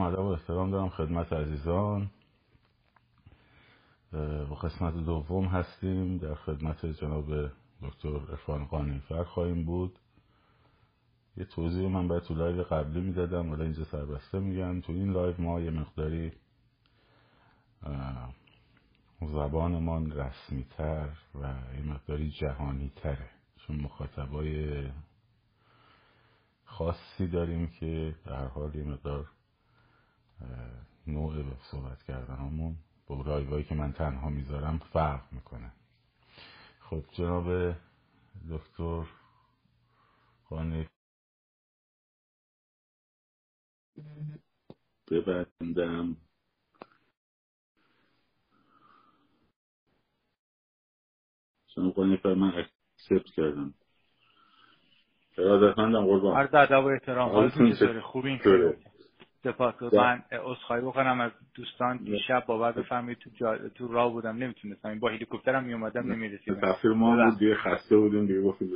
ادب و احترام دارم خدمت عزیزان. و قسمت دوم هستیم. در خدمت جناب دکتر عرفان قانعی‌فر خواهیم بود. یه توضیح من باید تو live قبلی می‌دادم ولی اینجا سربسته میگم. تو این live ما یه مقداری زبانمان رسمی تر و یه مقداری جهانی تره چون مخاطبای خاصی داریم که در حال یه مقدار نوع صحبت کردن همون. با لایوهایی که من تنها می‌ذارم فرق می‌کنه. خب جناب دکتر خانه. ببندم. جناب خانه من اکسپت کردم. ارادتمندم قربان عرض ادب و احترام. حالتون چطوره؟ خوبی این سپاس من عذرخواهی بکنم از دوستان. دیشب باور بفرمایید تو جا... تو راه بودم. نمی‌تونستم. با هلیکوپترم می اومدم نمی‌رسیدم. تفسیر ما بود. دیگه خسته بودیم. دیگه گفتیم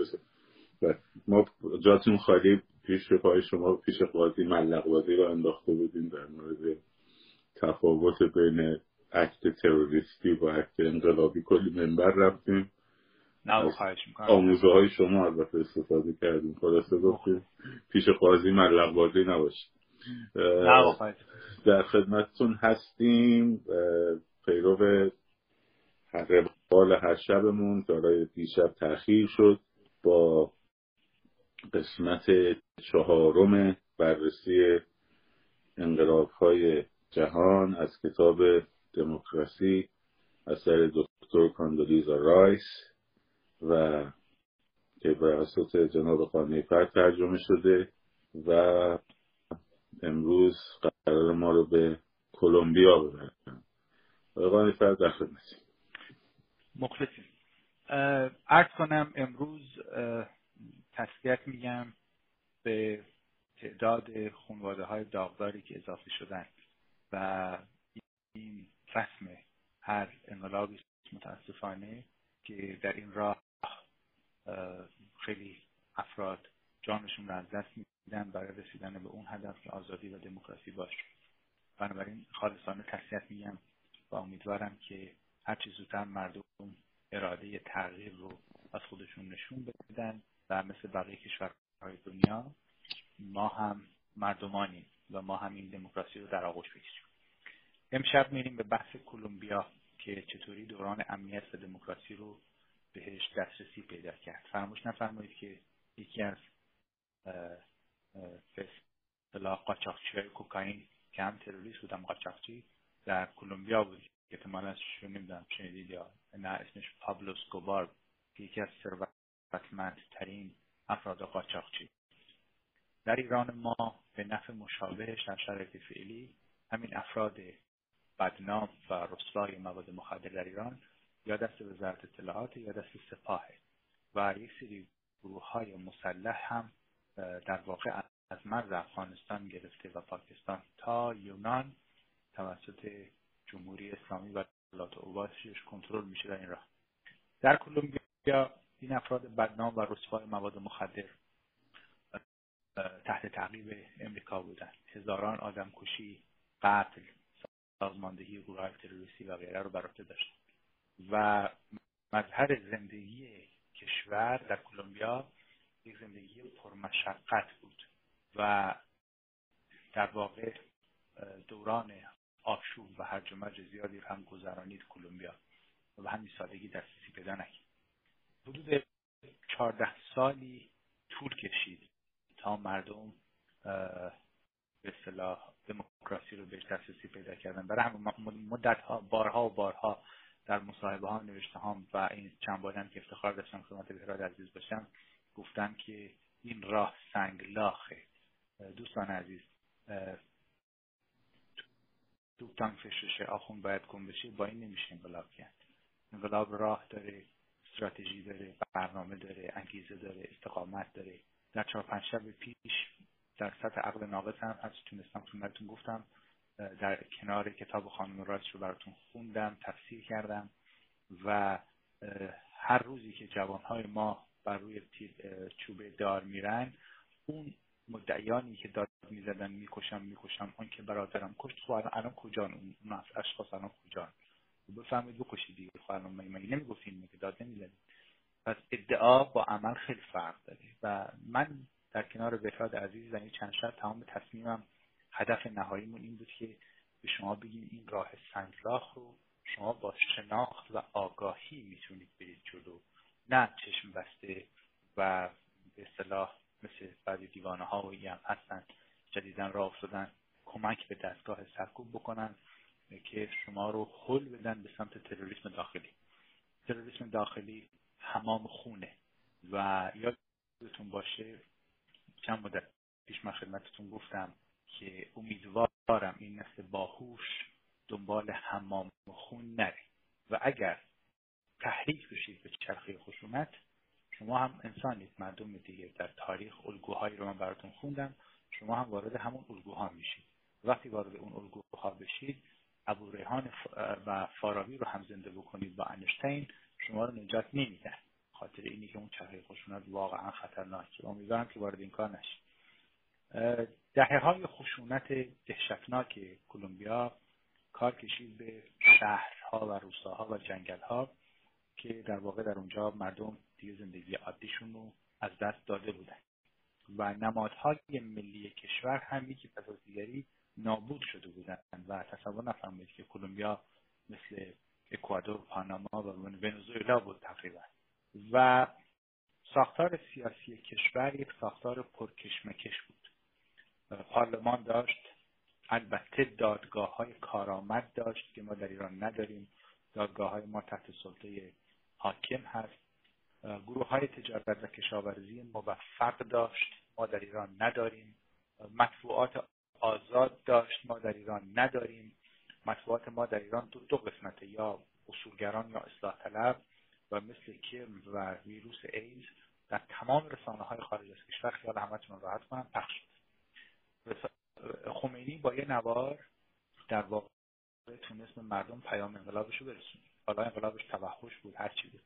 ما جاتون خالی. پیش پای شما پیش قاضی ملق بازی رو انداخته بودیم در مورد تفاوت بین اکت تروریستی و اکت انقلابی. کلی منبر رفتیم. نه خواهش می‌کنم. آموزه های شما البته استفاده کردیم. خلاصه گفتیم پیش قاضی ملق بازی نباشید در خدمتتون هستیم. پیرو روال هر شبمون دارای دیشب تأخیر شد با قسمت چهارم بررسی انقلاب های جهان از کتاب دموکراسی اثر دکتر کاندولیزا رایس و که براسط جناب خانه پر ترجمه شده و امروز قرار ما رو به کلمبیا ببرن. آقای فرد در خدمتی مخلصیم. ارز کنم امروز تسلیت میگم به تعداد خانواده های داغداری که اضافه شدن و این رسم هر انقلابی متاسفانه که در این راه خیلی افراد جانشون رو از دست میدن برای رسیدن به اون هدف که آزادی و دموکراسی باشه. بنابراین خالصانه تسلیت میگم و امیدوارم که هر چیز زودتر مردم اراده تغییر رو از خودشون نشون بدن و مثل بقیه کشورهای دنیا ما هم مردمانیم و ما هم این دموکراسی رو در آغوش بگیریم امشب میریم به بحث کلمبیا که چطوری دوران امنیت و دموکراسی رو بهش دسترسی پیدا کرد. فراموش نفرمایید که یکی از اصطلاح قاچاقچی کوکائین که هم تروریست بودم قاچاقچی در کلمبیا بود احتمالا شون نمی‌دونم شنیدید یا نه اسمش پابلو اسکوبار که یکی از ثروتمندترین افراد قاچاقچی. در ایران ما به نفع مشابهش در شرایط فعلی همین افراد بدنام و رسوای مواد مخدر در ایران یا دست وزارت اطلاعات یا دست سپاه و یک سری گروه های مسلح هم در واقع از مرز افغانستان گرفته و پاکستان تا یونان توسط جمهوری اسلامی و دولت اوباشش کنترل میشه در این راه. در کلمبیا این افراد بدنام و رسوای مواد مخدر تحت تعقیب امریکا بودند. هزاران آدم کشی قتل سازماندهی گروه تروریستی و غیره رو بر داشت. و مظهر زندگی کشور در کلمبیا یک زندگی پرمشقت بود و در واقع دوران آشوب و هرج و مرج زیادی هم گذرانید کلمبیا و همین سادگی دسترسی پیدا نکرد. حدود چهارده سالی طول کشید تا مردم به اصطلاح دموکراسی رو بهش دسترسی پیدا کردن. برای همین مدت ها بارها و بارها در مصاحبه ها نوشته هم و این چند باری که افتخار داشتم خدمت بهراد عزیز باشم گفتن که این راه سنگلاخه. دوستان عزیز تانک فشرشه آخون باید کن بشه با این نمیشه انقلاب کرد. انقلاب راه داره استراتژی داره برنامه داره انگیزه داره استقامت داره. در چهار پنج شب پیش در سطح عقل ناقص هم از تونستم خدمتتون گفتم در کنار کتاب خانم رایس رو براتون خوندم تفسیر کردم و هر روزی که جوانهای ما بر روی چوبه دار میرن. اون مدعیانی که داد می‌زدن می‌کشم می‌کشم آن که برادرم کشت خب الان کجا؟ اون اشخاص الان کجا؟ بفهمید بکشید دیگه. خب الان مگه نمی‌گفتین؟ مگه داد نمی‌زدید پس ادعا با عمل خیلی فرق داره. و من در کنار بهراد عزیز و این چند شب تمام تصمیمم هدف نهاییمون این بود که به شما بگیم این راه سنگلاخ رو شما با شناخت و آگاهی می‌تونید برید جلو. نه چشم بسته و به اصطلاح مثل بعضی دیوانه ها و هم هستن جدیدن راه افتادن کمک به دستگاه سرکوب بکنن که شما رو حل بدن به سمت تروریسم داخلی. تروریسم داخلی حمام خونه و یادتون باشه چند مدت پیش من خدمتتون گفتم که امیدوارم این نسل باهوش دنبال حمام خون نره. و اگر تحریک بشید به چرخه خشونت. شما هم انسانید مردم دیگه. در تاریخ الگوهایی رو من براتون خوندم. شما هم وارد همون الگوها میشید. وقتی وارد اون الگوها بشید ابو ریحان و فارابی رو هم زنده بکنید با انشتین شما رو نجات نمیدن. خاطر اینی که اون چهره خشونت واقعا خطرناکه. امیدوارم که وارد این کار نشید. دهه های خشونت دهشتناک کلمبیا کار کشید به شهرها و روستاها و جنگلها. که در واقع در اونجا مردم دیگه زندگی عادیشون رو از دست داده بودن. و نمادهای ملی کشور هم یکی پس از دیگری نابود شده بودن و تصور نفرمایید که کلمبیا مثل اکوادور، پاناما و ونزوئلا بود تقریبا. و ساختار سیاسی کشور یک ساختار پرکشمکش بود. پارلمان داشت البته دادگاه های کارآمد داشت که ما در ایران نداریم. دادگاه های ما تحت سلطه حاکم هست. گروه های تجارت و کشاورزی موفق داشت. ما در ایران نداریم. مطبوعات آزاد داشت. ما در ایران نداریم. مطبوعات ما در ایران دو, دو قسمته یا اصولگران یا اصلاح طلب و مثل کرم و ویروس ایز در تمام رسانه های خارج از کشور. خیال همتون راحت کنم پخش شد. خمینی با یه نوار در واقع تونست مردم پیام انقلابش رو برسونه. حالا انقلابش توحش بود هر چی بود.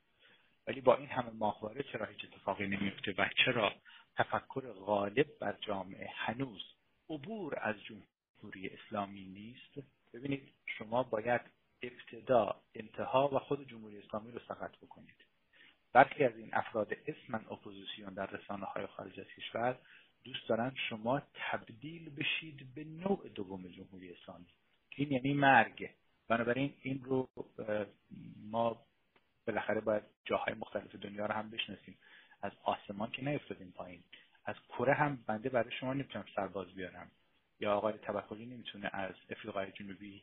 ولی با این همه ماهواره چرا هیچ اتفاقی نمیفته و چرا تفکر غالب بر جامعه هنوز عبور از جمهوری اسلامی نیست؟ ببینید شما باید ابتدا انتها و خود جمهوری اسلامی رو سقط بکنید. برخی از این افراد اسمن اپوزیسیون در رسانه های خارج از کشور دوست دارن شما تبدیل بشید به نوع دوم جمهوری اسلامی. این یعنی مرگ. بنابراین این رو ما بالاخره باید جاهای مختلف دنیا رو هم بشناسیم. از آسمان که نیفتادیم پایین از کره هم بنده برای شما نمی‌تونم سرباز بیارم. یا آقای توکلی نمی‌تونه از افریقای جنوبی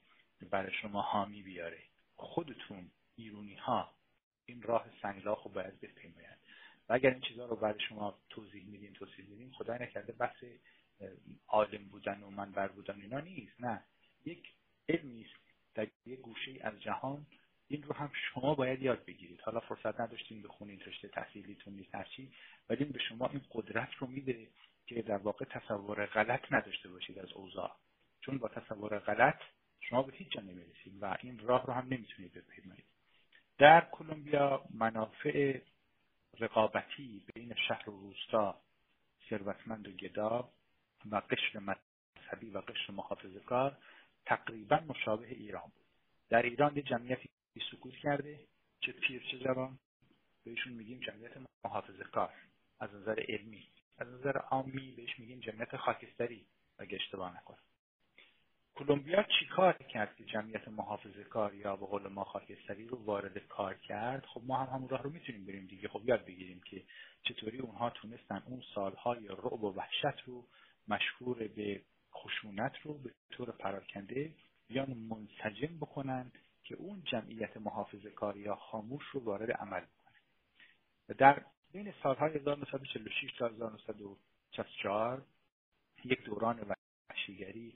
برای شما حامی بیاره. خودتون ایرونی ها این راه سنگلاخ رو باید بپیمایند و اگر این چیزها رو برای شما توضیح میدیم توضیح میدیم خدای نکرده بحث عالم بودن و منبر بودن اینا نیست نه. یک علمی است در یک گوشه از جهان این رو هم شما باید یاد بگیرید. حالا فرصت نداشتین بخونید رشته تحصیلیتون نیست هرچی ولی به شما این قدرت رو میده که در واقع تصور غلط نداشته باشید از اوضاع. چون با تصور غلط شما به هیچ جا نمی‌رسید و این راه رو هم نمی‌تونید بپیمایید. در کلمبیا منافع رقابتی بین شهر و روستا ثروتمند و گدا و قشر مذهبی و قشر محافظه کار تقریبا مشابه ایران بود. در ایران یه جمعیتی سکوت کرده چه پیر چه جوان. بهشون میگیم جمعیت محافظه کار از نظر علمی. از نظر عامی بهش میگیم جمعیت خاکستری اگه اشتباه نکنم. کلمبیا چیکار کرد که جمعیت محافظه کار یا به قول ما خاکستری رو وارد کار کرد؟ خب ما هم همون راه رو می‌تونیم بریم دیگه. خب یاد بگیریم که چطوری اونها تونستن اون سالهای رعب و وحشت رو مشهور به خشونت رو به طور پراکنده بیان منسجم بکنند که اون جمعیت محافظه کاری یا خاموش رو وارد عمل بکنه. و در بین سالهای 1946 تا 1964 یک دوران وحشیگری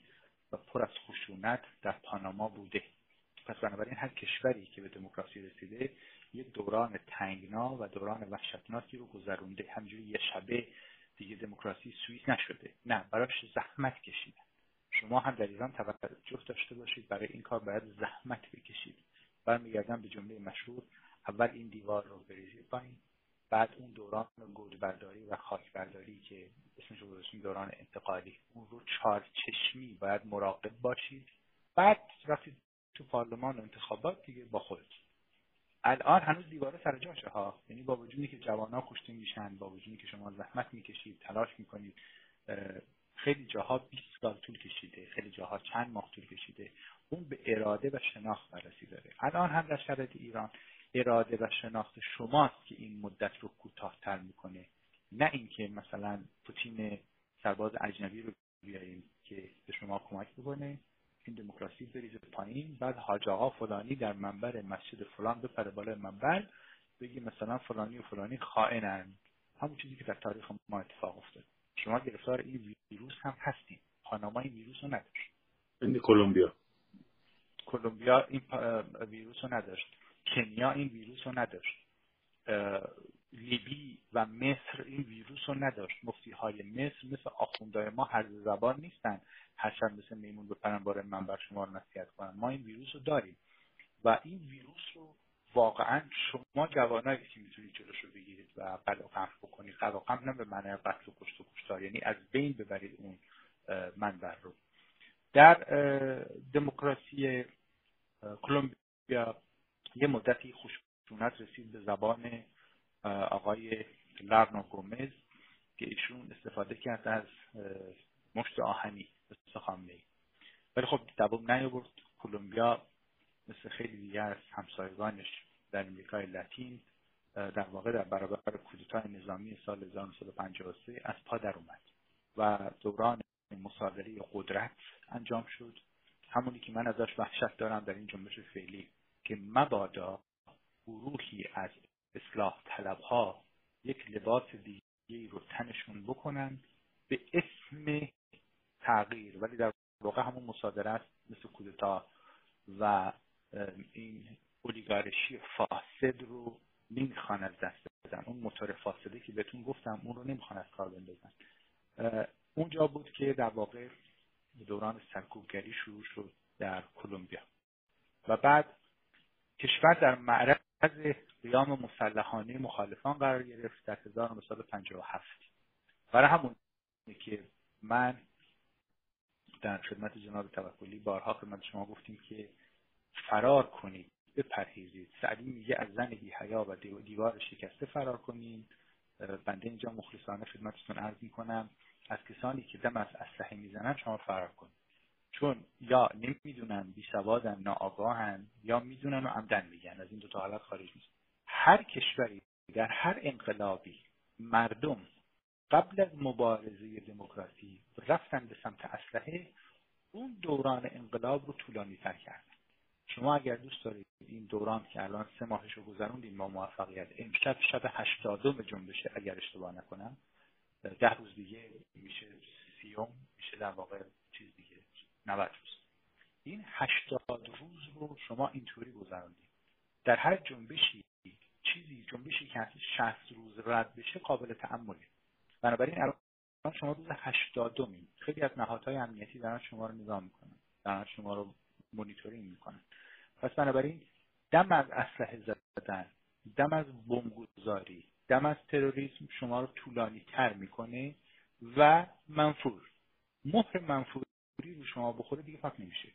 و پر از خشونت در پاناما بوده. پس بنابراین هر کشوری که به دموکراسی رسیده یک دوران تنگنا و دوران وحشتناکی رو گذرونده. همجوری یه شبه دیگه دموکراسی سوئیس نشده. نه براش زحمت کشیدن. شما هم در ایران توجه داشته باشید. برای این کار باید زحمت بکشید. برمیگردم به جمله مشهور اول این دیوار رو بریزید پایین بعد اون دوران گودبرداری و خاکبرداری که اسمش رو دوران انتقالی. اون رو چهار چشمی باید مراقب باشید. بعد رفتید تو پارلمان انتخابات دیگه با خودت الان هنوز دیواره سر جاشه ها. یعنی با وجودی که جوانان کشته میشن با وجودی که شما زحمت می‌کشید تلاش می‌کنید خیلی جاها 20 سال طول کشیده خیلی جاها چند ماه طول کشیده. اون به اراده و شناخت بررسی داره. الان هم در شرایط ایران اراده و شناخت شماست که این مدت رو کوتاهتر می‌کنه. نه اینکه مثلا پوتین سرباز اجنبی رو بیاریم که به شما کمک بکنه. این دموکراسی بریزه پایین بعد حاج آقا فلانی در منبر مسجد فلان بپره بالای منبر بگی مثلا فلانی و فلانی خائنن. همون چیزی که در تاریخ ما اتفاق افتاد. شما گرفتار این ویروس هم هستیم پاناما این ویروس رو نداشت. این کلمبیا. کلمبیا این ویروس رو نداشت. کنیا این ویروس رو نداشت. لیبی و مصر این ویروس رو نداشت. مفتی های مصر مثل آخوندهای ما هر زبان نیستن. هر شب مثل میمون بپرن بار من بر شما رو نصیحت کنن ما این ویروس رو داریم. و این ویروس رو واقعا شما جوانایی که می‌تونید جلوش رو بگیرید و قلق بکنید قلق نه به معنی قتل و کشت و کشتار یعنی از بین ببرید اون منبر رو. در دموکراسی کلمبیا یه مدتی خشونت رسید به زبان آقای لرنا گومز که ایشون استفاده کرد از مشت آهنی سخامنه ای ولی خب دوام نیاورد. کلمبیا مثل خیلی دیگه از همسایگانش در امریکای لاتین در واقع در برابر کودتای نظامی سال 1953 از پا در اومد و دوران مصادره قدرت انجام شد. همونی که من ازش وحشت دارم در این جنبش فعلی که مبادا گروهی از اصلاح طلب ها یک لباس دیگه رو تنشون بکنن به اسم تغییر. ولی در واقع همون مصادره است مثل کودتا و این اولیگارشی فاسد رو نمی‌خوان از دست بدن. اون موتور فاسده که بهتون گفتم اون رو نمی‌خوان از کار بندازن. اونجا بود که در واقع دوران سرکوبگری شروع شد در کلمبیا. و بعد کشور در معرض قیام مسلحانه مخالفان قرار گرفت در 1957 برای همون که من در خدمت جناب توکلی بارها خدمت شما گفتیم که فرار کنید بپرهیزید. سعدی میگه از زن بی حیا و دیوار شکسته فرار کنید بنده اینجا مخلصانه خدمتتون عرض می‌کنم از کسانی که دم از اسلحه می‌زنن شما فرار کنید. چون یا نمی‌دونن بی سوادن ناآگاهن یا می‌دونن و عمدن میگن از این دو تا حالت خارج نیست. هر کشوری در هر انقلابی مردم قبل از مبارزه دموکراسی رفتن به سمت اسلحه اون دوران انقلاب رو طولانی تر کردن. شما اگر دوست دارید این دوران که الان سه ماهش رو گذروندیم با موفقیت امشب شب هشتادم جنبشه اگر اشتباه نکنم ده روز دیگه میشه سیوم میشه در واقع 90 روز. این هشتاد روز رو شما اینطوری گذراندید در هر جنبشی چیزی جنبشی که 60 روز رد بشه قابل تأمله. بنابراین الان شما روز هشتادمی خیلی از نهادهای امنیتی دارن شما رو نگاه می‌کنن. دارن شما رو مونیتورینگ می‌کنن. پس بنابراین دم از اسلحه زدن دم از بمبگذاری دم از تروریسم شما رو طولانی تر می‌کنه و منفور. مهر منفوری رو شما بخوره دیگه فقط نمیشه.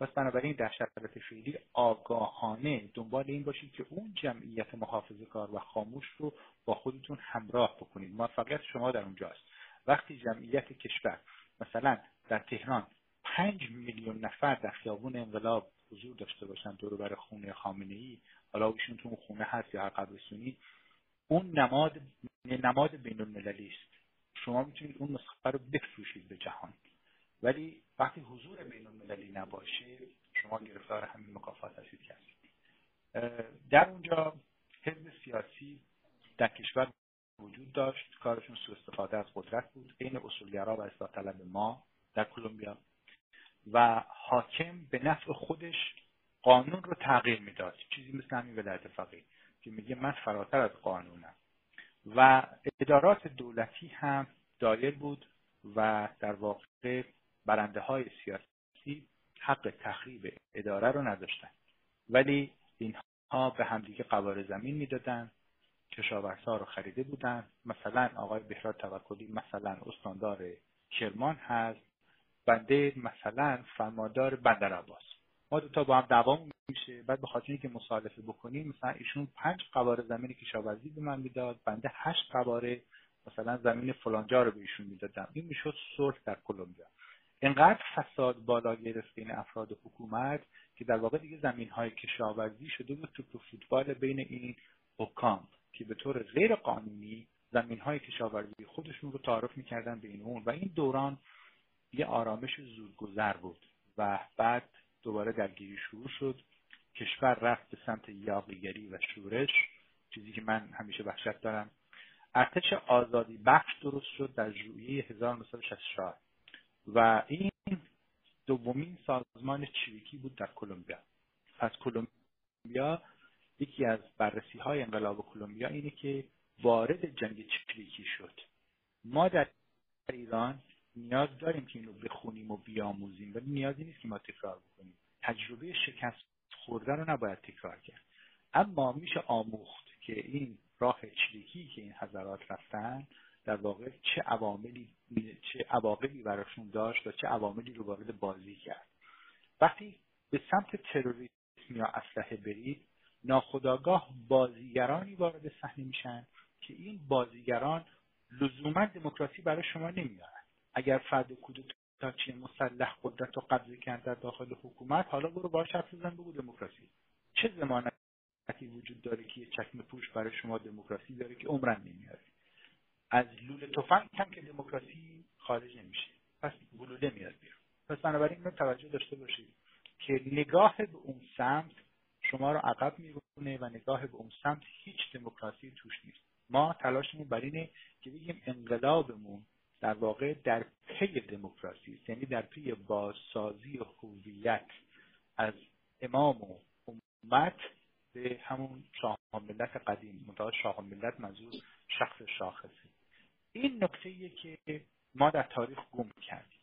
پس بنابراین در شرایط فعلی آگاهانه دنبال این باشید که اون جمعیت محافظه کار و خاموش رو با خودتون همراه بکنید. موفقیت شما در اونجاست. وقتی جمعیت کشور مثلا در تهران پنج میلیون نفر در خیابون انقلاب حضور داشته باشن دور بر خونه خامنه ای حالا ایشون تو خونه هست یا هر قبرستونی اون نماد نماد بین المللی است. شما می‌تونید اون نسخه رو بفروشید به جهان. ولی وقتی حضور بین المللی نباشه شما گرفتار همین مکافات هستید که در اونجا حزب سیاسی در کشور وجود داشت. کارشون سوء استفاده از قدرت بود. عین اصولگرا و اصلاح طلب ما در کلمبیا. و حاکم به نفع خودش قانون رو تغییر می‌داد. چیزی مثل همین ولایت فقیه که میگه من فراتر از قانونم. و ادارات دولتی هم دایر بود و در واقع برنده های سیاسی حق تخریب اداره رو نداشتن. ولی اینها به همدیگه قوار زمین می‌دادن کشاورزها رو خریده بودن. مثلا آقای بهراد توکلی مثلا استاندار کرمان هست. بنده مثلا فرماندار بندر عباس. ما دو تا با هم دعوامون میشه. بعد به خاطر اینکه مصالحه بکنیم مثلا ایشون پنج قواره زمین کشاورزی به من می‌داد. بنده هشت قواره مثلا زمین فلانجا رو به ایشون می‌دادم. این می‌شد صلح در کلمبیا. انقدر فساد بالا گرفت این افراد حکومت که در واقع دیگه زمین های کشاورزی شده بود توپ فوتبال بین این حکام که به طور غیر قانونی زمین های کشاورزی خودشون رو تعارف می‌کردن به این اون. و این دوران یه آرامش زودگذر بود و بعد دوباره درگیری شروع شد. کشور رفت به سمت یاقیگری و شورش چیزی که من همیشه وحشت دارم. ارتش آزادی بخش درست شد در ژوئیه 1964 و این دومین سازمان چریکی بود در کلمبیا. پس کلمبیا یکی از بررسی های انقلاب کلمبیا اینه که وارد جنگ چریکی شد. ما در ایران نیاز داریم که این رو بخونیم و بیاموزیم ولی نیازی نیست که ما تکرار بکنیم. تجربه شکست خورده رو نباید تکرار کرد. اما میشه آموخت که این راه چریکی که این حضرات رفتن در واقع چه عواملی چه عواقبی براشون داشت و چه عواملی رو وارد بازی کرد. وقتی به سمت تروریسم یا اسلحه برید ناخداگاه بازیگرانی وارد صحنه میشن که این بازیگران لزوما دموکراسی برای شما نمیارن. اگر فرد کودتاچی مسلح قدرت رو قبضه کرد در داخل حکومت حالا برو باش حرف بزن بگو دموکراسی. چه زمانتی وجود داره که یه چکمه پوش برای شما دموکراسی داره که عمرن نمیاره؟ از لوله تفنگ هم که دموکراسی خارج نمیشه. پس گلوله میاد بیرون. پس بنابراین اینو توجه داشته باشید که نگاه به اون سمت شما رو عقب میرونه و نگاه به اون سمت هیچ دموکراسی توش نیست. ما تلاشمون بر اینه که بگیم انقلابمون در واقع در پی دموکراسی است. یعنی در پی بازسازی هویت از امام و امت به همون شاه ملت قدیم منتها شاه ملت منظور شخص شاخصی این نکته که ما در تاریخ گم کردیم.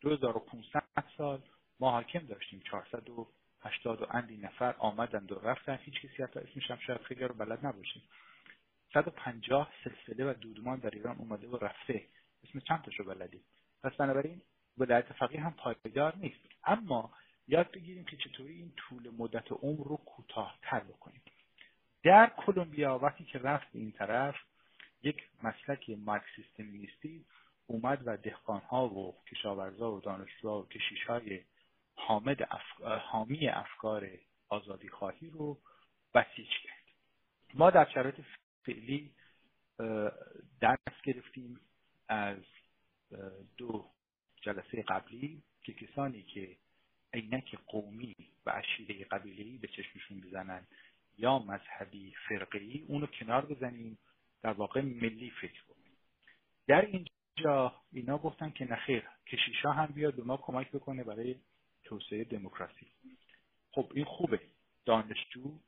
2500 سال ما حاکم داشتیم. 480 و اندی نفر آمدند و رفتن. هیچ کسی حتی اسمش هم شاید خیلی رو بلد نباشیم. 150 سلسله و دودمان در ایران اومده و رفته. اسم چند تاشو بلدیم؟ پس بنابراین ولایت فقیه هم پایدار نیست. اما یاد بگیریم که چطوری این طول مدت عمر رو کوتاهتر بکنیم. در کلمبیا وقتی که رفت این طرف یک مسلک مارکسیست اومد و دهقانها و کشاورزا و دانشجوها و کشیشهای حامد حامی افکار آزادی خواهی رو بسیج کرد. ما در شرایط فعلی درس گرفتیم از دو جلسه قبلی که کسانی که عینک قومی و عشیره قبیله‌ای به چشمشون بزنن یا مذهبی فرقه‌ای اونو کنار بزنیم در واقع ملی فکر کنیم. در اینجا اینا گفتن که نخیر کشیشا هم بیاد به ما کمک بکنه برای توسعه دموکراسی. خب این خوبه. دانشجو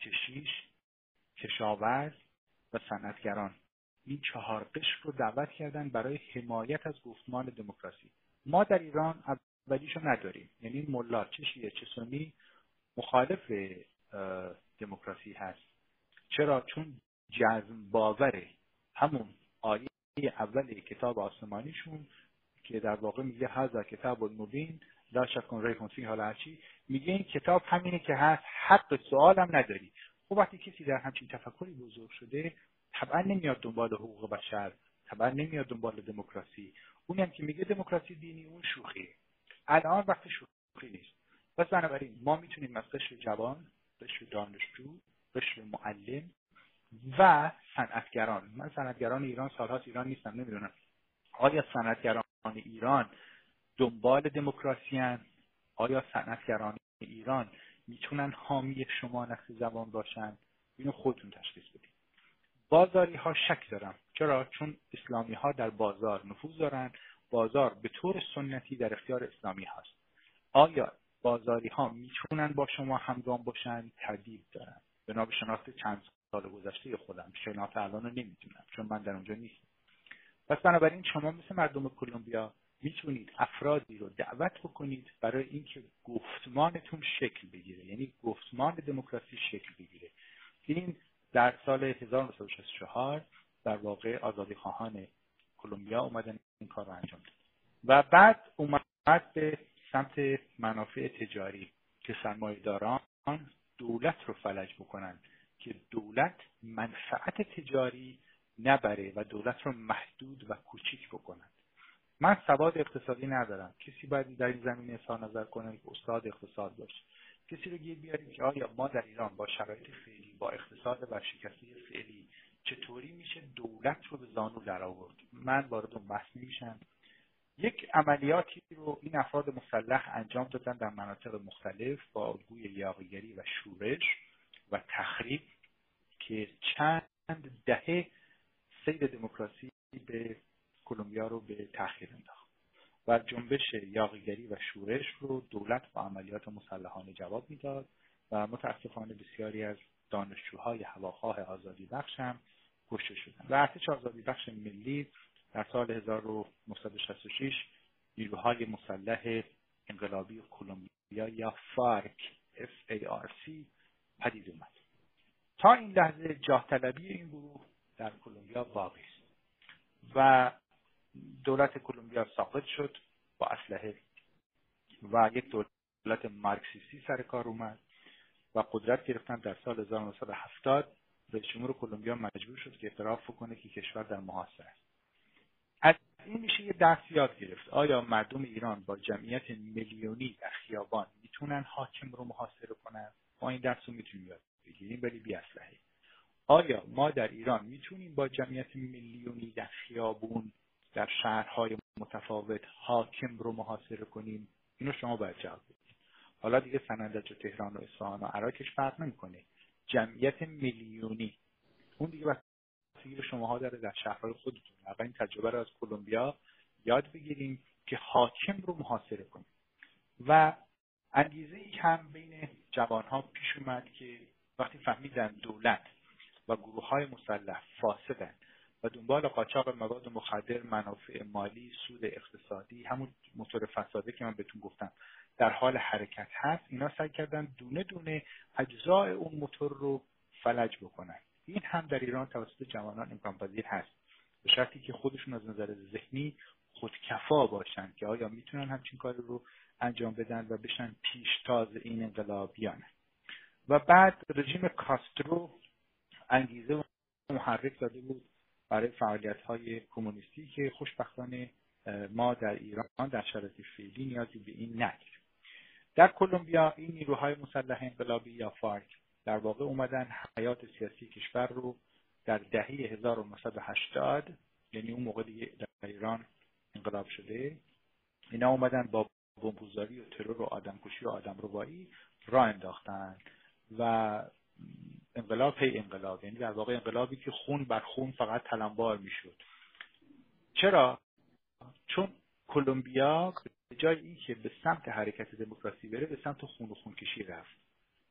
کشیش کشاورز و صنعتگران این چهار قشر رو دعوت کردن برای حمایت از گفتمان دموکراسی. ما در ایران اولیشو نداریم. یعنی ملا چه شیعه چه سنی مخالف دموکراسی هست. چرا؟ چون جزم باوره همون آیه اول کتاب آسمانیشون که در واقع میگه هذا کتاب المبین لا شکن ریحون فی حالا هرچی. میگه این کتاب همینه که هست حق سوال هم نداری. خب وقتی کسی در همچین تفکری بزرگ شده طبعا نمیاد دنبال حقوق بشر طبعا نمیاد دنبال دموکراسی. اون هم که میگه دموکراسی دینی اون شوخی الان وقت شوخی نیست. پس بنابراین ما می‌تونیم از جوان قشر دانشجو قشر معلم و صنعتگران. من صنعتگران ایران سالهاست ایران نیستم نمی‌دونم. آیا صنعتگران ایران دنبال دموکراسی آیا صنعتگران ایران می‌تونن حامی شما نقص زبان باشن؟ اینو خودتون تشخیص بدید بازاری ها شک دارم. چرا؟ چون اسلامی ها در بازار نفوذ دارن. بازار به طور سنتی در اختیار اسلامی هاست آیا بازاری ها می‌تونن با شما همگام باشن؟ تردید دارن به شناخت چند سال گذشته خودم. شناخت الان رو نمی‌دونم چون من در اونجا نیستم. پس بنابراین شما مثل مردم کلمبیا می‌تونید افرادی رو دعوت بکنید برای اینکه گفتمانتون شکل بگیره. یعنی گفتمان دموکراسی شکل بگیره. این در سال 1964 در واقع آزادی خواهان کلمبیا اومدن این کار رو انجام داد و بعد اومد به سمت منافع تجاری که داران دولت رو فلج بکنن. که دولت منفعت تجاری نبره و دولت رو محدود و کوچیک بکنن من سواد اقتصادی ندارم. کسی باید در این زمینه اظهار نظر کنه که استاد اقتصاد باشه. کسی رو گیر بیاریم که آیا ما در ایران با شرایط فعلی با اقتصاد ورشکسته فعلی چطوری میشه دولت رو به زانو در آورد من وارد اون بحث نمیشم. یک عملیاتی رو این افراد مسلح انجام دادن در مناطق مختلف با الگوی یاغیگری و شورش. و تخریب که چند دهه سید دموکراسی به کلمبیا رو به تاخیر انداخت و جنبش یاغیگری و شورش رو دولت با عملیات مسلحانه جواب می‌داد و متاسفانه بسیاری از دانشجوهای هواخواه آزادی بخش هم کشته شدن و ارتش آزادی بخش ملی در سال 1966 نیروهای مسلح انقلابی کلمبیا یا فارک F-A-R-C پدید اومد. تا این لحظه جاه طلبی این گروه در کلمبیا باقی است و دولت کلمبیا ساقط شد با اسلحه و یک دولت مارکسیستی سر کار اومد و قدرت گرفتن در سال 1970 رئیس جمهور کلمبیا مجبور شد که اعتراف کنه که کشور در محاصره است. از این میشه یه درس یاد گرفت. آیا مردم ایران با جمعیت میلیونی در خیابان می‌تونن حاکم رو محاصره کنن؟ این درس رو می‌تونیم یاد بگیریم ولی بی اسلحه آیا ما در ایران می‌تونیم با جمعیت میلیونی در خیابون در شهرهای متفاوت حاکم رو محاصره کنیم؟ اینو شما باید جواب بدید. حالا دیگه سنندج و تهران و اصفهان و عراقش فرق نمی‌کنه. جمعیت میلیونی. اون دیگه بستگی به شماها داره در شهرهای خودتون. اول این تجربه رو از کلمبیا یاد بگیریم که حاکم رو محاصره کنیم. و انگیزه ای هم بین جوانها پیش اومد که وقتی فهمیدن دولت و گروه های مسلح فاسدن و دنبال قاچاق مواد مخدر منافع مالی سود اقتصادی همون موتور فساده که من بهتون گفتم در حال حرکت هست اینا سعی کردن دونه دونه اجزای اون موتور رو فلج بکنن. این هم در ایران توسط جوانان امکان پذیر هست. به شرطی که خودشون از نظر ذهنی خودکفا باشن که آیا می‌تونن همچین کاری رو انجام بدن و بشن پیشتاز این انقلابیان. و بعد رژیم کاسترو انگیزه و محرک داده بود برای فعالیت های کمونیستی که خوشبختانه ما در ایران در شرایط فعلی نیازی به این نداریم. در کلمبیا این نیروهای مسلح انقلابی یا فارک در واقع اومدن حیات سیاسی کشور رو در دهه 1980 یعنی اون موقع دیگه در ایران انقلاب شده اینا اومدن با بمبگذاری و ترور و آدمکشی و آدمربایی را انداختن و انقلاب پی انقلاب. یعنی در واقع انقلابی که خون بر خون فقط تلمبار می‌شد. چرا؟ چون کلمبیا به جای اینکه به سمت حرکت دموکراسی بره به سمت خون و خونکشی رفت.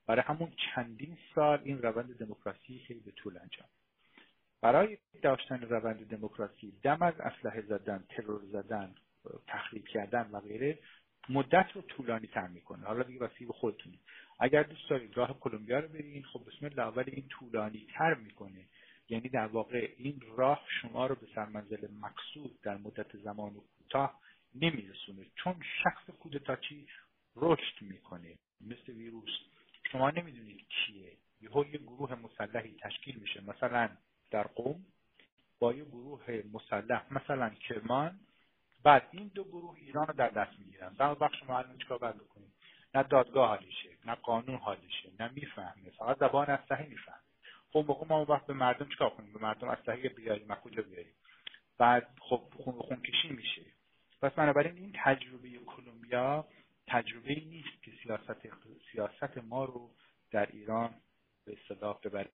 برای همون چندین سال این روند دموکراسی خیلی به طول انجام. برای داشتن روند دموکراسی دم از اسلحه زدن ترور زدن تخریب کردن و غیره مدت رو طولانی تر می‌کنه. حالا دیگه وسیع خودتونی. اگر دوست دارید راه کلمبیا رو برین خب بسم الله اول این طولانی تر می‌کنه. یعنی در واقع این راه شما رو به سرمنزل مقصود در مدت زمان کوتاه نمیرسونه چون شخص کودتاچی رشد می‌کنه. مثل ویروس. شما نمی‌دونید کیه. یهو یه گروه مسلحی تشکیل میشه. مثلا در قوم با یه گروه مسلح مثلا کرمان بعد این دو گروه ایران رو در دست می‌گیرن. در بخش معلوم چیکار باید بکنیم؟ نه دادگاه حالیشه نه قانون حالیشه نه می‌فهمه. فقط زبان اسلحه می‌فهمه. خب موقع ما وقت به مردم چیکار کنیم؟ به مردم اسلحه بیاریم ما کجا بیاریم؟ بعد خب خون خونکشی میشه. پس بنابراین این تجربه کلمبیا تجربه نیست که سیاست سیاست ما رو در ایران به اصطلاح ببره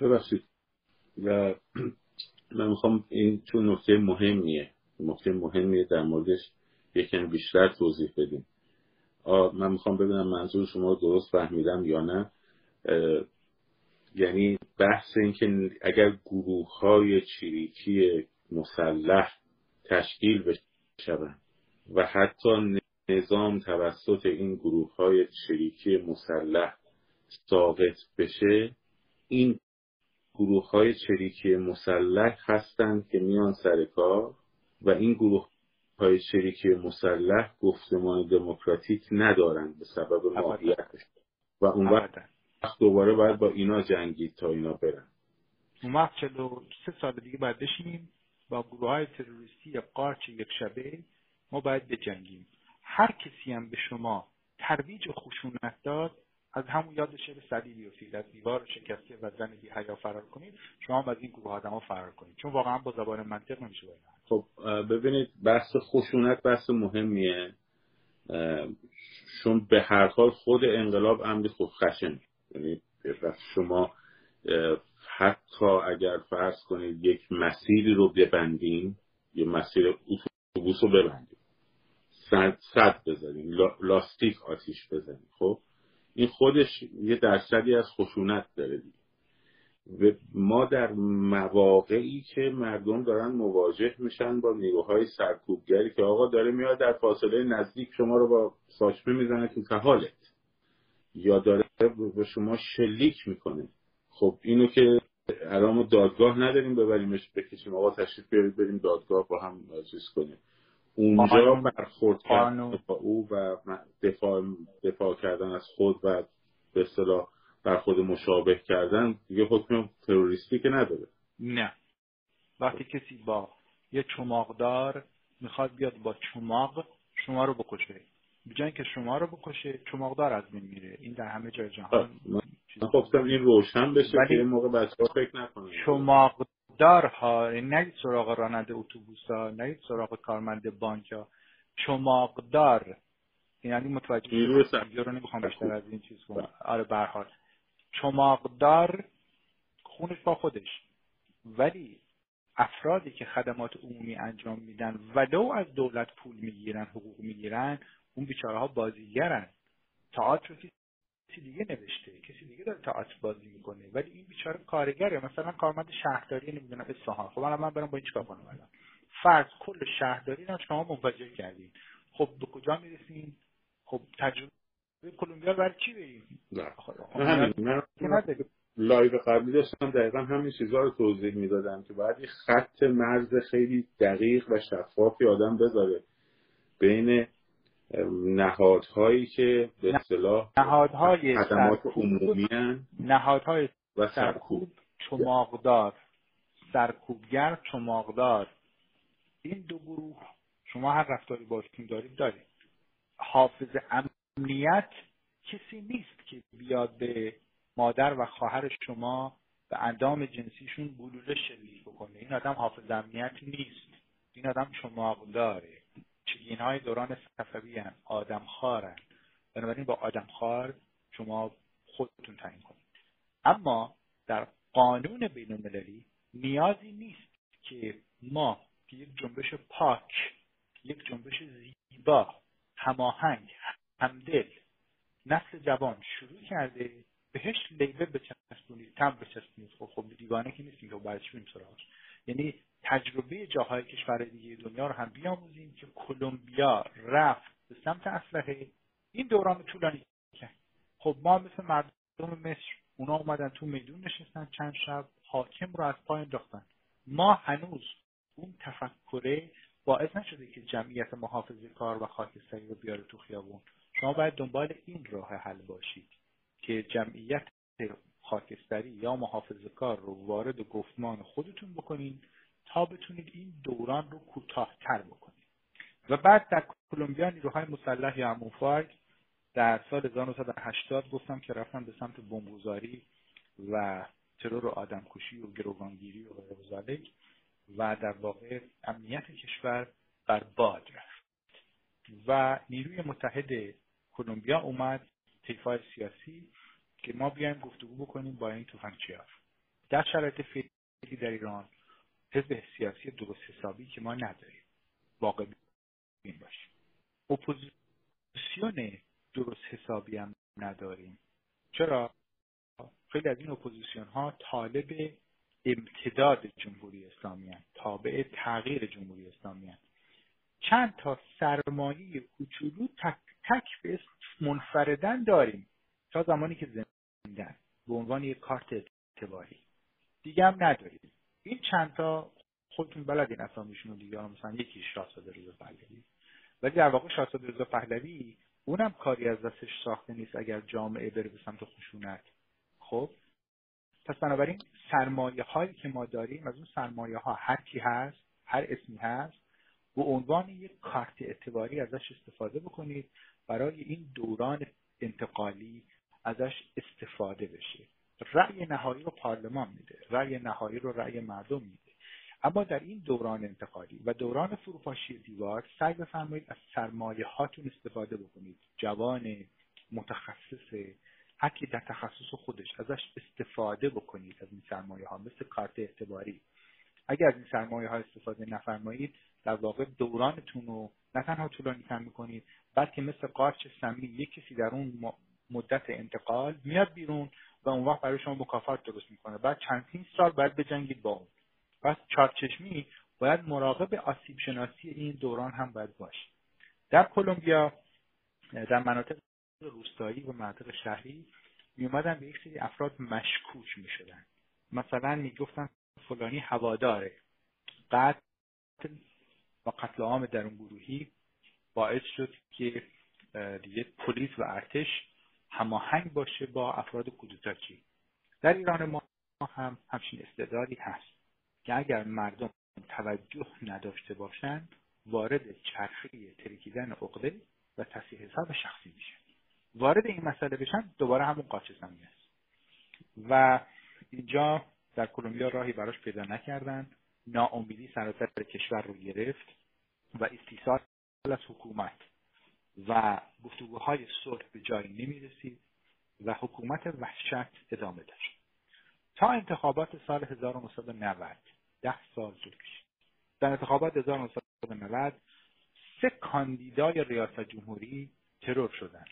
ببخشید. و من می‌خوام این چون نکته مهمیه. نکته مهمیه در موردش یکم بیشتر توضیح بدیم. من می‌خوام ببینم منظور شما درست فهمیدم یا نه. یعنی بحث این که اگر گروه های چریکی مسلح تشکیل بشون و حتی نظام توسط این گروه های چریکی مسلح ساقط بشه این گروه های چریکی مسلح هستند که میان سر کار؟ و این گروه های چریکی مسلح گفتمان دموکراتیک ندارند به سبب ماهیتش و اون وقت دوباره باید با اینا جنگید تا اینا برن. اون وقت سه سال دیگه باید بشیم با گروه های تروریستی قارچ یک شبه ما باید بجنگیم. هر کسی هم به شما ترویج خشونت داد از همون یاد شعر سعدی بیفتید از دیوار شکسته و زن بی حیا فرار کنید شما هم از این گروه آدم ها فرار کنید. چون واقعا با زبان منطق نمیشه باید خب ببینید بحث خشونت بحث مهمیه. چون به هر حال خود انقلاب امری خود خشن. یعنی شما حتی اگر فرض کنید یک مسیری رو ببندیم یه مسیر اتوبوس رو ببندیم. صد, صد بزنیم لاستیک آتیش بزنیم. خب این خودش یه درصدی از خشونت داره و ما در مواقعی که مردم دارن مواجه میشن با نیروهای سرکوبگری که آقا داره میاد در فاصله نزدیک شما رو با ساچمه می‌زنه تو حالت یا داره به شما شلیک می‌کنه. خب اینو که الان دادگاه نداریم ببریمش بکشیم. آقا تشریف بیارید بریم دادگاه با هم چیز کنیم. اونجا برخورد کردن با او و دفاع, دفاع کردن از خود و به اصطلاح بر خود مشابه کردن دیگه حکم تروریستی که نداره. نه. وقتی کسی با یه چماقدار می‌خواد بیاد با چماق شما رو بکشه. به که شما رو بکشه چماقدار از بین میره. این در همه جای جهان من گفتم این روشن بشه که این موقع بچه ها فکر نکنه چماقدار ها نگید سراغ راننده اتوبوس ها نگید سراغ کارمند بانک ها چماقدار یعنی متوجه رو نمی‌خوام بیشتر از این چیز کنم. آره برحال چماقدار خونش با خودش. ولی افرادی که خدمات عمومی انجام میدن ولو از دولت پول می‌گیرن حقوق می‌گیرن اون بیچاره ها بازیگرن. تئاتر کسی دیگه نوشته کسی دیگه داره تئاتر بازی می‌کنه. ولی این بیچاره کارگره. مثلا کارمند شهرداری نمی‌دونم اصفهان. خب الان من برم با این چیکار کنم الان؟ فرض کل شهرداری رو شما منفجر کردین. خب به کجا می‌رسین؟ خب تجربه کلمبیا برای چی بریم؟ خب، همین. من لایو قبلی داشتم دقیقا همین چیزها رو توضیح می‌دادم که باید خط مرز خیلی دقیق و شفافی آدم بذاره بین نهادهایی که به اصطلاح نهادهای خدمات عمومی نهادهای و سرکوب. چماقدار سرکوبگر چماقدار این دو گروه شما هر رفتاری باشون دارید دارید. حافظ امنیت کسی نیست که بیاد به مادر و خواهر شما به اندام جنسیشون گلوله شلیک بکنه. این آدم حافظ امنیت نیست. این آدم چماقداره چگین های دوران صفوی هم آدم خارن بنابراین با آدم خار شما خودتون تعیین کنید. اما در قانون بین المللی نیازی نیست که ما یک جنبش پاک یک جنبش زیبا هماهنگ همدل نسل جوان شروع کرده بهش لیبل بچسبونید تم بچسبونید خب خب دیوانه که نیستیم که برش بریم سراغش. یعنی تجربه جاهای کشور دیگه دنیا رو هم بیاموزیم که کلمبیا رفت به سمت اسلحه. این دوران طولانی کرد خب ما مثل مردم مصر اونا اومدن تو میدون نشستن چند شب حاکم رو از پای انداختن. ما هنوز اون تفکره باعث نشده که جمعیت محافظه کار و خاکستری رو بیاره تو خیابون. شما باید دنبال این راه حل باشید که جمعیت خاکستری یا محافظه کار رو وارد گفتمان خودتون بکنین تا بتونید این دوران رو کوتاهتر بکنید. و بعد در کلمبیا نیروهای مسلح یا اموفارک در سال 1980 گفتم که رفتن به سمت بمبگذاری و ترور و آدمکشی و گروگانگیری و غیره و در واقع امنیت کشور بر باد رفت. و نیروی متحد کلمبیا اومد طیفای سیاسی که ما بیایم گفتگو بکنیم با این تفنگچیا در شرایط فعلی در ایران حزب سیاسی درست حسابی که ما نداریم. واقع بین باشیم. اپوزیسیون درست حسابی هم نداریم. چرا؟ خیلی از این اپوزیسیون ها طالب امتداد جمهوری اسلامی هست تابع تغییر جمهوری اسلامی چند تا سرمایه کوچولو تک تک به منفردن داریم تا زمانی که زندن. به عنوان یک کارت اعتباری. دیگه هم ندارید این چند تا خودتون بلدین اسامیشون دیگه مثلا یکی شاهزاده رضا پهلوی. ولی در واقع شاهزاده رضا پهلوی اونم کاری از دستش ساخته نیست اگر جامعه بره به سمت خشونت. خب؟ پس بنابراین سرمایه هایی که ما داریم از اون سرمایه ها هر کی هست هر اسمی هست به عنوان یک کارت اعتباری ازش استفاده بکنید برای این دوران انتقالی ازش استفاده بشه. رأی نهایی رو پارلمان میده. رأی نهایی رو رأی مردم میده. اما در این دوران انتقالی و دوران فروپاشی دیوار سعی بفرمایید از سرمایه هاتون استفاده بکنید. جوان متخصص هرکی در تخصص خودش ازش استفاده بکنید از این سرمایه ها مثل کارت اعتباری. اگر از این سرمایه ها استفاده نفرمایید در واقع دورانتون رو نه تنها طولانی تر می‌کنید بلکه مثل قارچ سمی یک کسی در اون مدت انتقال میاد بیرون و اون وقت برای شما مکافات درست می‌کنه. بعد چندین سال باید بجنگید با اون. پس چارچشمی باید مراقب آسیب شناسی این دوران هم باید باشه. در کلمبیا در مناطق روستایی و مناطق شهری می اومدن به یک سری افراد مشکوک می شدن مثلا می گفتن فلانی هواداره. قتل و قتل عام در اون گروهی باعث شد که دیگه پلیس و ارتش هماهنگ باشه با افراد کودتاچی در ایران ما هم همچین استعدادی هست که اگر مردم توجه نداشته باشند وارد چرخه ترکیدن عقده و تصحیح حساب شخصی میشه وارد این مسئله بشن دوباره همون قاچ زمین است. و اینجا در کلمبیا راهی براش پیدا نکردن. ناامیدی سراسر کشور رو گرفت و استیصال از حکومت و گفتگوهای صلح به جایی نمی رسید و حکومت وحشت ادامه داشت. تا انتخابات سال 1990 ده سال طول کشید. در انتخابات 1990 سه کاندیدای ریاست جمهوری ترور شدند.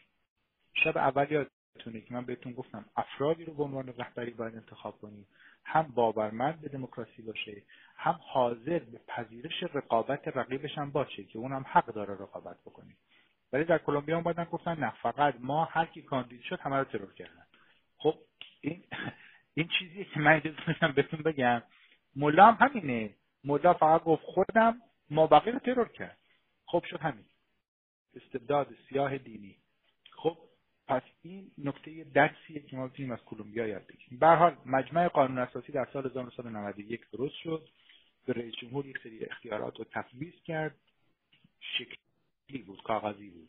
شب اول یادتونه که من بهتون گفتم افرادی رو به عنوان رهبری باید انتخاب کنیم. هم باورمند به دموکراسی باشه هم حاضر به پذیرش رقابت رقیبش هم باشه که اونم حق داره رقابت بکنه. ولی در کلمبیا اومدن گفتن نه فقط ما هر کی کاندید شد همه رو ترور کردن. خب این این چیزیه که من اجازه بهتون بگم. ملا هم همینه. ملا فقط گفت خودم ما بقیه رو ترور کرد. خب شد همین. استبداد سیاه دینی. پس این نکته درسیه که ما بتونیم از کلمبیا یاد بگیریم. به حال مجمع قانون اساسی در سال 1991 درست شد. به رئیس جمهور یک سری اختیارات رو تفویض کرد. شکلی بود کاغذی بود.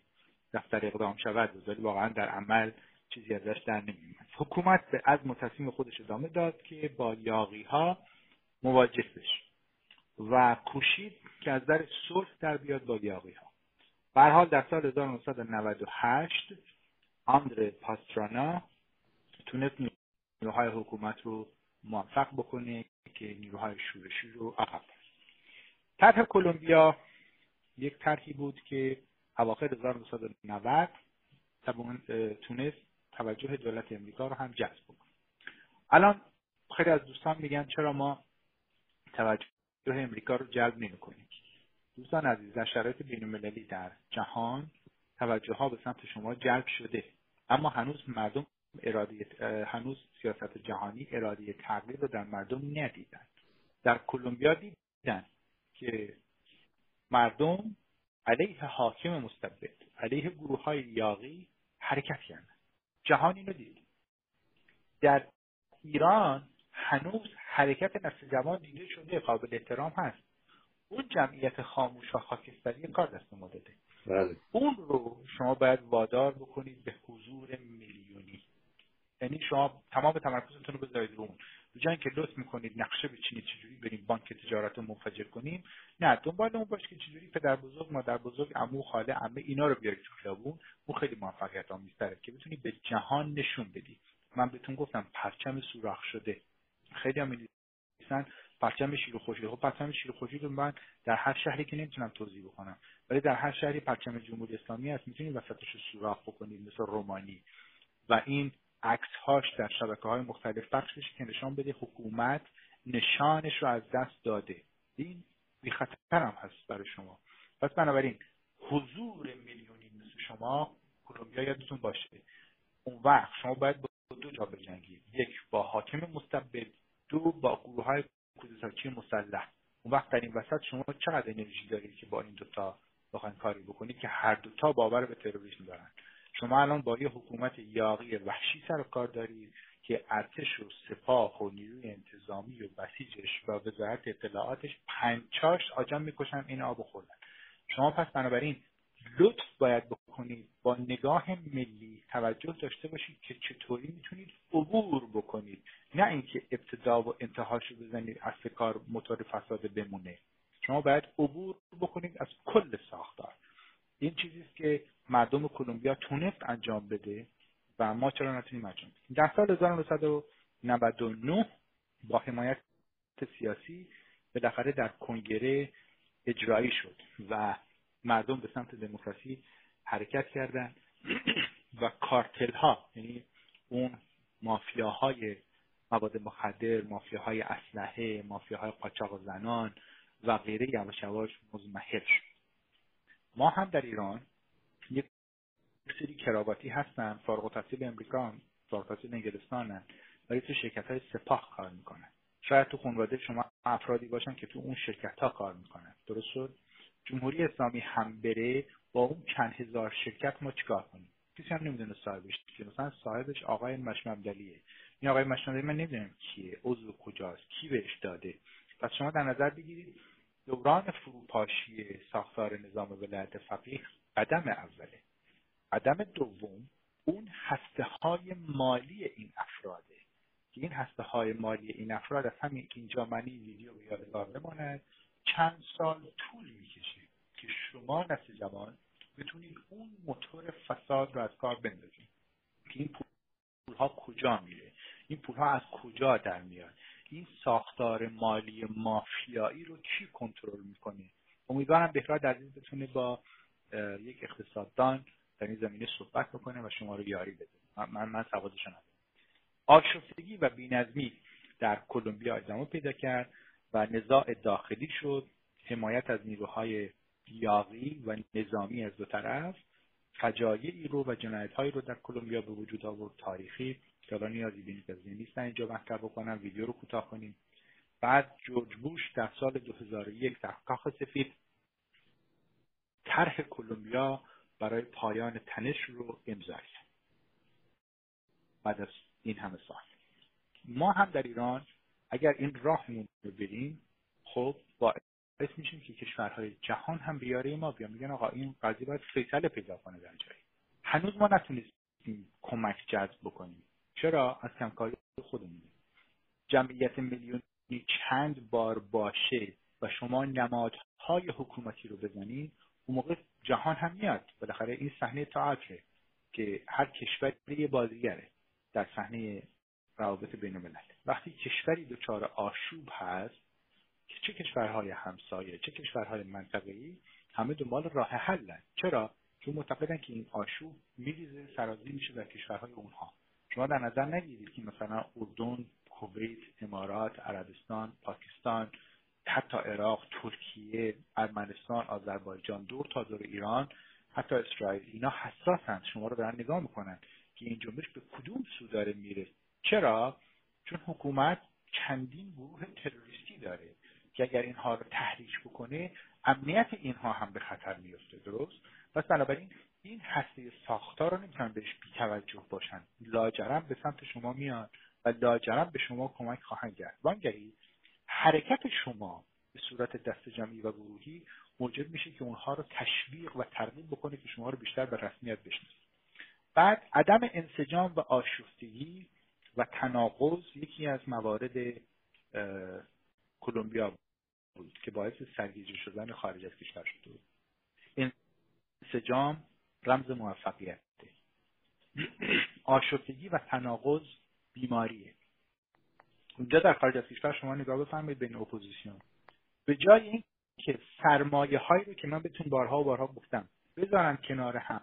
دفتر اقدام شود. ولی واقعا در عمل چیزی ازش در نمیومد. حکومت به از تصمیم خودش ادامه داد که با یاقی ها مواجه بشه و کوشید که از در صلح در بیاد با یاقی ها حال در سال 1998 آندر پاسترانا تونست نیروهای حکومت رو موفق بکنه که نیروهای شورشی رو عقب طرح کلمبیا یک طرحی بود که اواخر 1990 تونست توجه دولت امریکا رو هم جذب بکنه. الان خیلی از دوستان میگن چرا ما توجه امریکا رو جلب نمی‌کنیم؟ دوستان عزیز در شرایط بین در جهان توجه ها به سمت شما جلب شده. اما هنوز مردم اراده هنوز سیاست جهانی اراده تغییر رو در مردم ندیدن. در کلمبیا دیدن که مردم علیه حاکم مستبد علیه گروه های یاقی حرکت کردن. جهان اینو دید. در ایران هنوز حرکت نسل جوان دیده شده قابل احترام هست. اون جمعیت خاموش و خاکستری کار دست ما داده بله. اون رو شما باید وادار بکنید به حضور میلیونی. یعنی شما تمام تمرکزتون رو بذارید رو اون. به اینکه لطف می‌کنید نقشه بچینید چجوری بریم بانک تجارت رو منفجر کنیم. نه دنبال اون باش که چجوری پدر بزرگ مادر بزرگ عمو خاله عمه اینا رو بیارید تو خیابون. اون خیلی موفقیت آمیزتره که بتونید به جهان نشون بدید من بهتون گفتم پرچم سوراخ شده. خیلی هم پرچم شیر خورشید خب پرچم شیر خورشید رو من در هر شهری که نمی‌تونم توضیح بکنم. ولی در هر شهری پرچم جمهوری اسلامی هست می‌تونید وسطش رو سوراخ بکنید مثل رومانی. و این عکس هاش در شبکه های مختلف پخش بشه که نشان بده حکومت نشانش رو از دست داده. این بی هم هست برای شما. پس بنابراین حضور میلیونی مثل شما کلمبیا یادتون باشه. اون وقت شما باید با دو جا بجنگید. یک با حاکم مستبد دو با گروه های کودتاچی مسلح. اون وقت در این وسط شما چقدر انرژی دارید که با این دوتا بخواین کاری بکنید که هر دوتا باور به تروریسم دارن. شما الان با یه حکومت یاقی وحشی سر کار دارید که ارتش و سپاه و نیروی انتظامی و بسیجش و وزارت اطلاعاتش پنجاش آجام می‌کشن این آب خوردن. شما پس بنابراین لطف باید بکنید با نگاه ملی توجه داشته باشید که چطوری می‌تونید عبور بکنید. نه اینکه ابتدا و انتهاشو بزنید از کار موتور فساد بمونه. شما باید عبور بکنید از کل ساختار. این چیزی است که مردم کلمبیا تونست انجام بده و ما چرا نتونیم انجام بدیم؟ در سال 1999 با حمایت سیاسی بالاخره در کنگره اجرایی شد و مردم به سمت دموکراسی حرکت کردند و کارتل ها یعنی اون مافیاهای مواد مخدر مافیاهای اسلحه مافیاهای قاچاق زنان و غیره یواش یواش شد. ما هم در ایران یک سری کراواتی هستن فارغ التحصیل امریکا فارغ التحصیل انگلستانن ولی تو شرکت های سپاه کار می‌کنن. شاید تو خانواده شما افرادی باشن که تو اون شرکت ها کار می‌کنن. درست شد؟ جمهوری اسلامی هم بره با اون چند هزار شرکت ما چیکار کنیم؟ کسی هم نمی‌دونه صاحبش که. مثلا صاحبش آقای مشمبدلیه این آقای مشمبدلی من نمی‌دونم کیه عضو کجاست کی بهش داده؟ پس شما در نظر بگیرید دوران فروپاشی ساختار نظام ولایت فقیه قدم اوله. قدم دوم اون هسته های مالی این افراده. که این هسته های مالی این افراد از همین اینجا منی ویدیو به یادگار بماند. چند سال طول می‌کشه که شما نسل جوان بتونید اون موتور فساد رو از کار بندازید. که این پولها کجا میره؟ این پولها از کجا در میاد؟ این ساختار مالی مافیایی رو کی کنترل می‌کنه؟ امیدوارم بهراد عزیز بتونه با یک اقتصاددان در این زمینه صحبت بکنه و شما رو یاری بده. من من سوادش ندارم. آشفتگی و بینظمی در کلمبیا ادامه پیدا کرد و نزاع داخلی شد. حمایت از نیروهای یاقی و نظامی از دو طرف فجایعی رو و جنایتهایی رو در کلمبیا به وجود آورد. تاریخی که حالا نیازی به این نیستن اینجا مطرح بکنم ویدیو رو کوتاه کنیم. بعد جورج بوش در سال 2001 در کاخ سفید طرح کلمبیا برای پایان تنش رو امضا کرد. بعد از این همه سال. ما هم در ایران اگر این راهمون رو بریم خب باعث میشیم که کشورهای جهان هم بیاره ما بیان. میگن آقا این قضیه باید فیصله پیدا کنه در جایی. هنوز ما نتونستیم کمک جذب بکنیم. چرا از کمکاری خودمون جمعیت میلیونی چند بار باشه و شما نمادهای حکومتی رو بزنید اون موقع جهان هم میاد. بالاخره این صحنه تئاتر که هر کشوری یه بازیگره در صحنه روابط بین الملل وقتی کشوری دچار آشوب هست که چه کشورهای همسایه چه کشورهای منطقه‌ای همه دنبال راه حلن. چرا؟ چون معتقدن که این آشوب میریزه سرازی میشه در کشورهای اونها. شما در نظر نگیرید که مثلا اردن کویت امارات عربستان پاکستان حتی عراق ترکیه ارمنستان آذربایجان دور تا دور ایران حتی اسرائیل اینا حساسند شما رو دارن نگاه می‌کنن که این جنبش به کدوم سو داره میره. چرا؟ چون حکومت چندین گروه تروریستی داره که اگر اینها رو تحریک بکنه امنیت اینها هم به خطر میفته درست؟ پس بنابراین این هسته ساختار رو نمی‌تونن بهش بیتوجه باشن. لاجرم به سمت شما میاد و لاجرم به شما کمک خواهند کرد. وانگهی حرکت شما به صورت دست جمعی و گروهی موجب میشه که اونها رو تشویق و ترغیب بکنه که شما رو بیشتر به رسمیت بشناسید بعد عدم انسجام و آشفتگی و تناقض یکی از موارد کلمبیا بود که باعث سرگیجه شدن خارج از کشور شده بود انسجام رمز موفقیت. آشفتگی و تناقض بیماریه. اونجا در خارج از کشور شما نگاه بفرمایید بین اپوزیسیون. به جای این که سرمایه هایی رو که من بهتون بارها و بارها گفتم بذارن کنار هم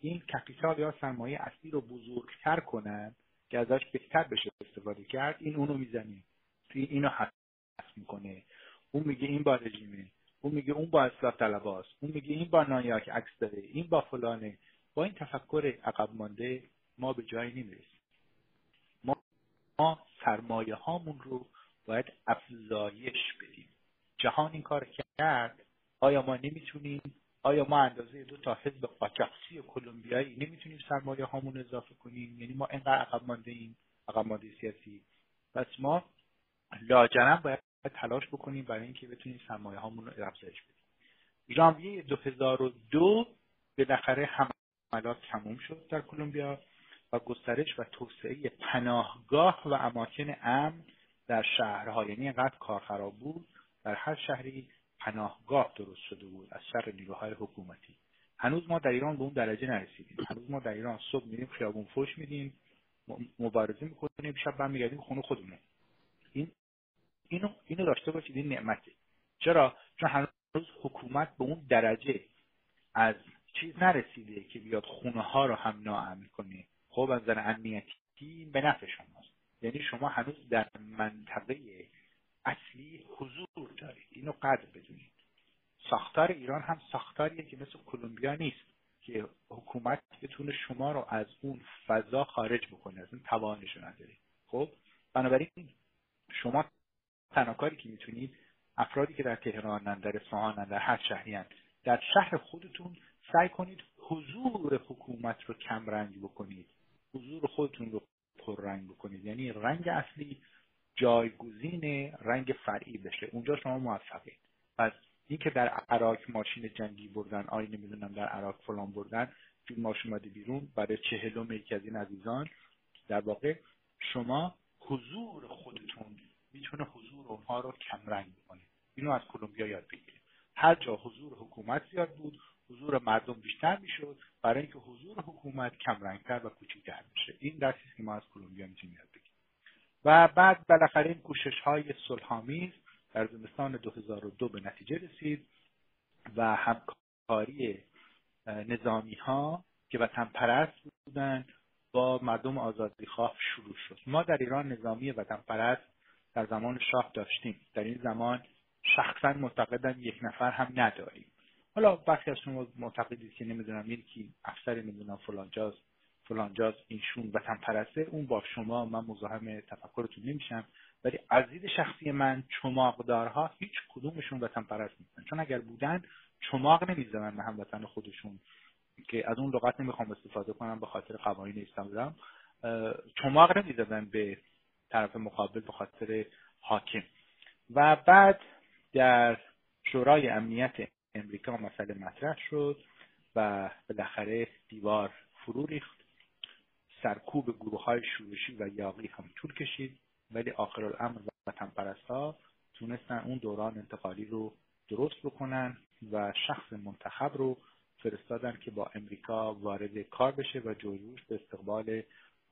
این capital یا سرمایه اصلی رو بزرگتر کنن که ازش بهتر بشه استفاده کرد این اونو می‌زنه. این اینو حذف می‌کنه. اون میگه این با رژیمه. اون میگه اون با اصلاح طلباست اون میگه این با نایاک عکس داره این با فلانه. با این تفکر عقب مانده ما به جایی نمی‌رسیم. سرمایه هامون رو باید افزایش بدیم. جهان این کار کرد آیا ما نمی‌تونیم؟ آیا ما اندازه دو تا حزب قاچاقچی کلمبیایی نمی‌تونیم سرمایه هامون اضافه کنیم؟ یعنی ما اینقدر عقب مانده ایم عقب مانده سیاسی. پس ما لاجرم باید تلاش بکنیم برای اینکه بتونیم سرمایه هامون رو افزایش بدیم. ژانویه 2002 بالاخره حملات تموم شد در کلمبیا و گسترش و توسعه پناهگاه و اماکن امن در شهرها. یعنی انقدر کار خراب بود در هر شهری پناهگاه درست شده بود از شر نیروهای حکومتی. هنوز ما در ایران به اون درجه نرسیدیم. هنوز ما در ایران صبح میریم خیابون فوش میدیم مبارزه می‌کنیم شب برمیگردیم خونه خودمون. این اینو اینو داشته باشید این نعمته. چرا؟ چون هنوز حکومت به اون درجه از چیز نرسیده که بیاد خونه ها رو هم ناامن کنه. خب از نظر امنیتی به نفع شماست. یعنی شما هنوز در منطقه اصلی حضور دارید. اینو قدر بدونید. ساختار ایران هم ساختاریه که مثل کلمبیا نیست که حکومت بتونه شما رو از اون فضا خارج بکنه از اون توانش نداره. خب بنابراین شما تنها کاری که می‌تونید افرادی که در تهرانن در اصفهانن در هر شهری در شهر خودتون سعی کنید حضور حکومت رو کم رنگ بکنید. حضور خودتون رو پررنگ بکنید. یعنی رنگ اصلی جایگزین رنگ فرعی بشه. اونجا شما موفقید. پس اینکه در عراق ماشین جنگی بردن آی نمی‌دونم در عراق فلان بردن ماشین اومده بیرون برای چهلم یکی از این عزیزان در واقع شما حضور خودتون می‌تونه حضور اونها رو کمرنگ بکنه اینو از کلمبیا یاد بگیرید هر جا حضور حکومت زیاد بود حضور مردم بیشتر می‌شد برای اینکه حضور حکومت کمرنگتر و کوچکتر میشه. این درسی که ما از کلمبیا می‌تونیم یاد بگیریم. و بعد بالاخره این کوشش های صلحآمیز در زمستان 2002 به نتیجه رسید و همکاری نظامی ها که وطن پرست بودن با مردم آزادی خواه شروع شد. ما در ایران نظامی وطن پرست در زمان شاه داشتیم. در این زمان شخصا معتقدم یک نفر هم نداریم. حالا وقتی از شما معتقدید که نمی‌دونم یکی افسر نمی‌دونم فلانجاز فلانجاز اینشون وطن پرسته اون با شما من مزاحم تفکرتون نمیشم. ولی از دید شخصی من چماقدارها هیچ کدومشون وطن پرست نیستن. چون اگر بودن چماق نمی‌زدن به هموطن خودشون. که از اون لغت نمی‌خوام استفاده کنم به خاطر قوانین اسلام. چماق نمی‌زدن به طرف مقابل به خاطر حاکم. و بعد در شورای امنیت امریکا مسئله مطرح شد و بالاخره دیوار فرو ریخت. سرکوب گروه های شورشی و یاقی هم طول کشید ولی آخر الامر وطن پرست ها تونستن اون دوران انتقالی رو درست بکنن و شخص منتخب رو فرستادن که با امریکا وارد کار بشه و جورج به استقبال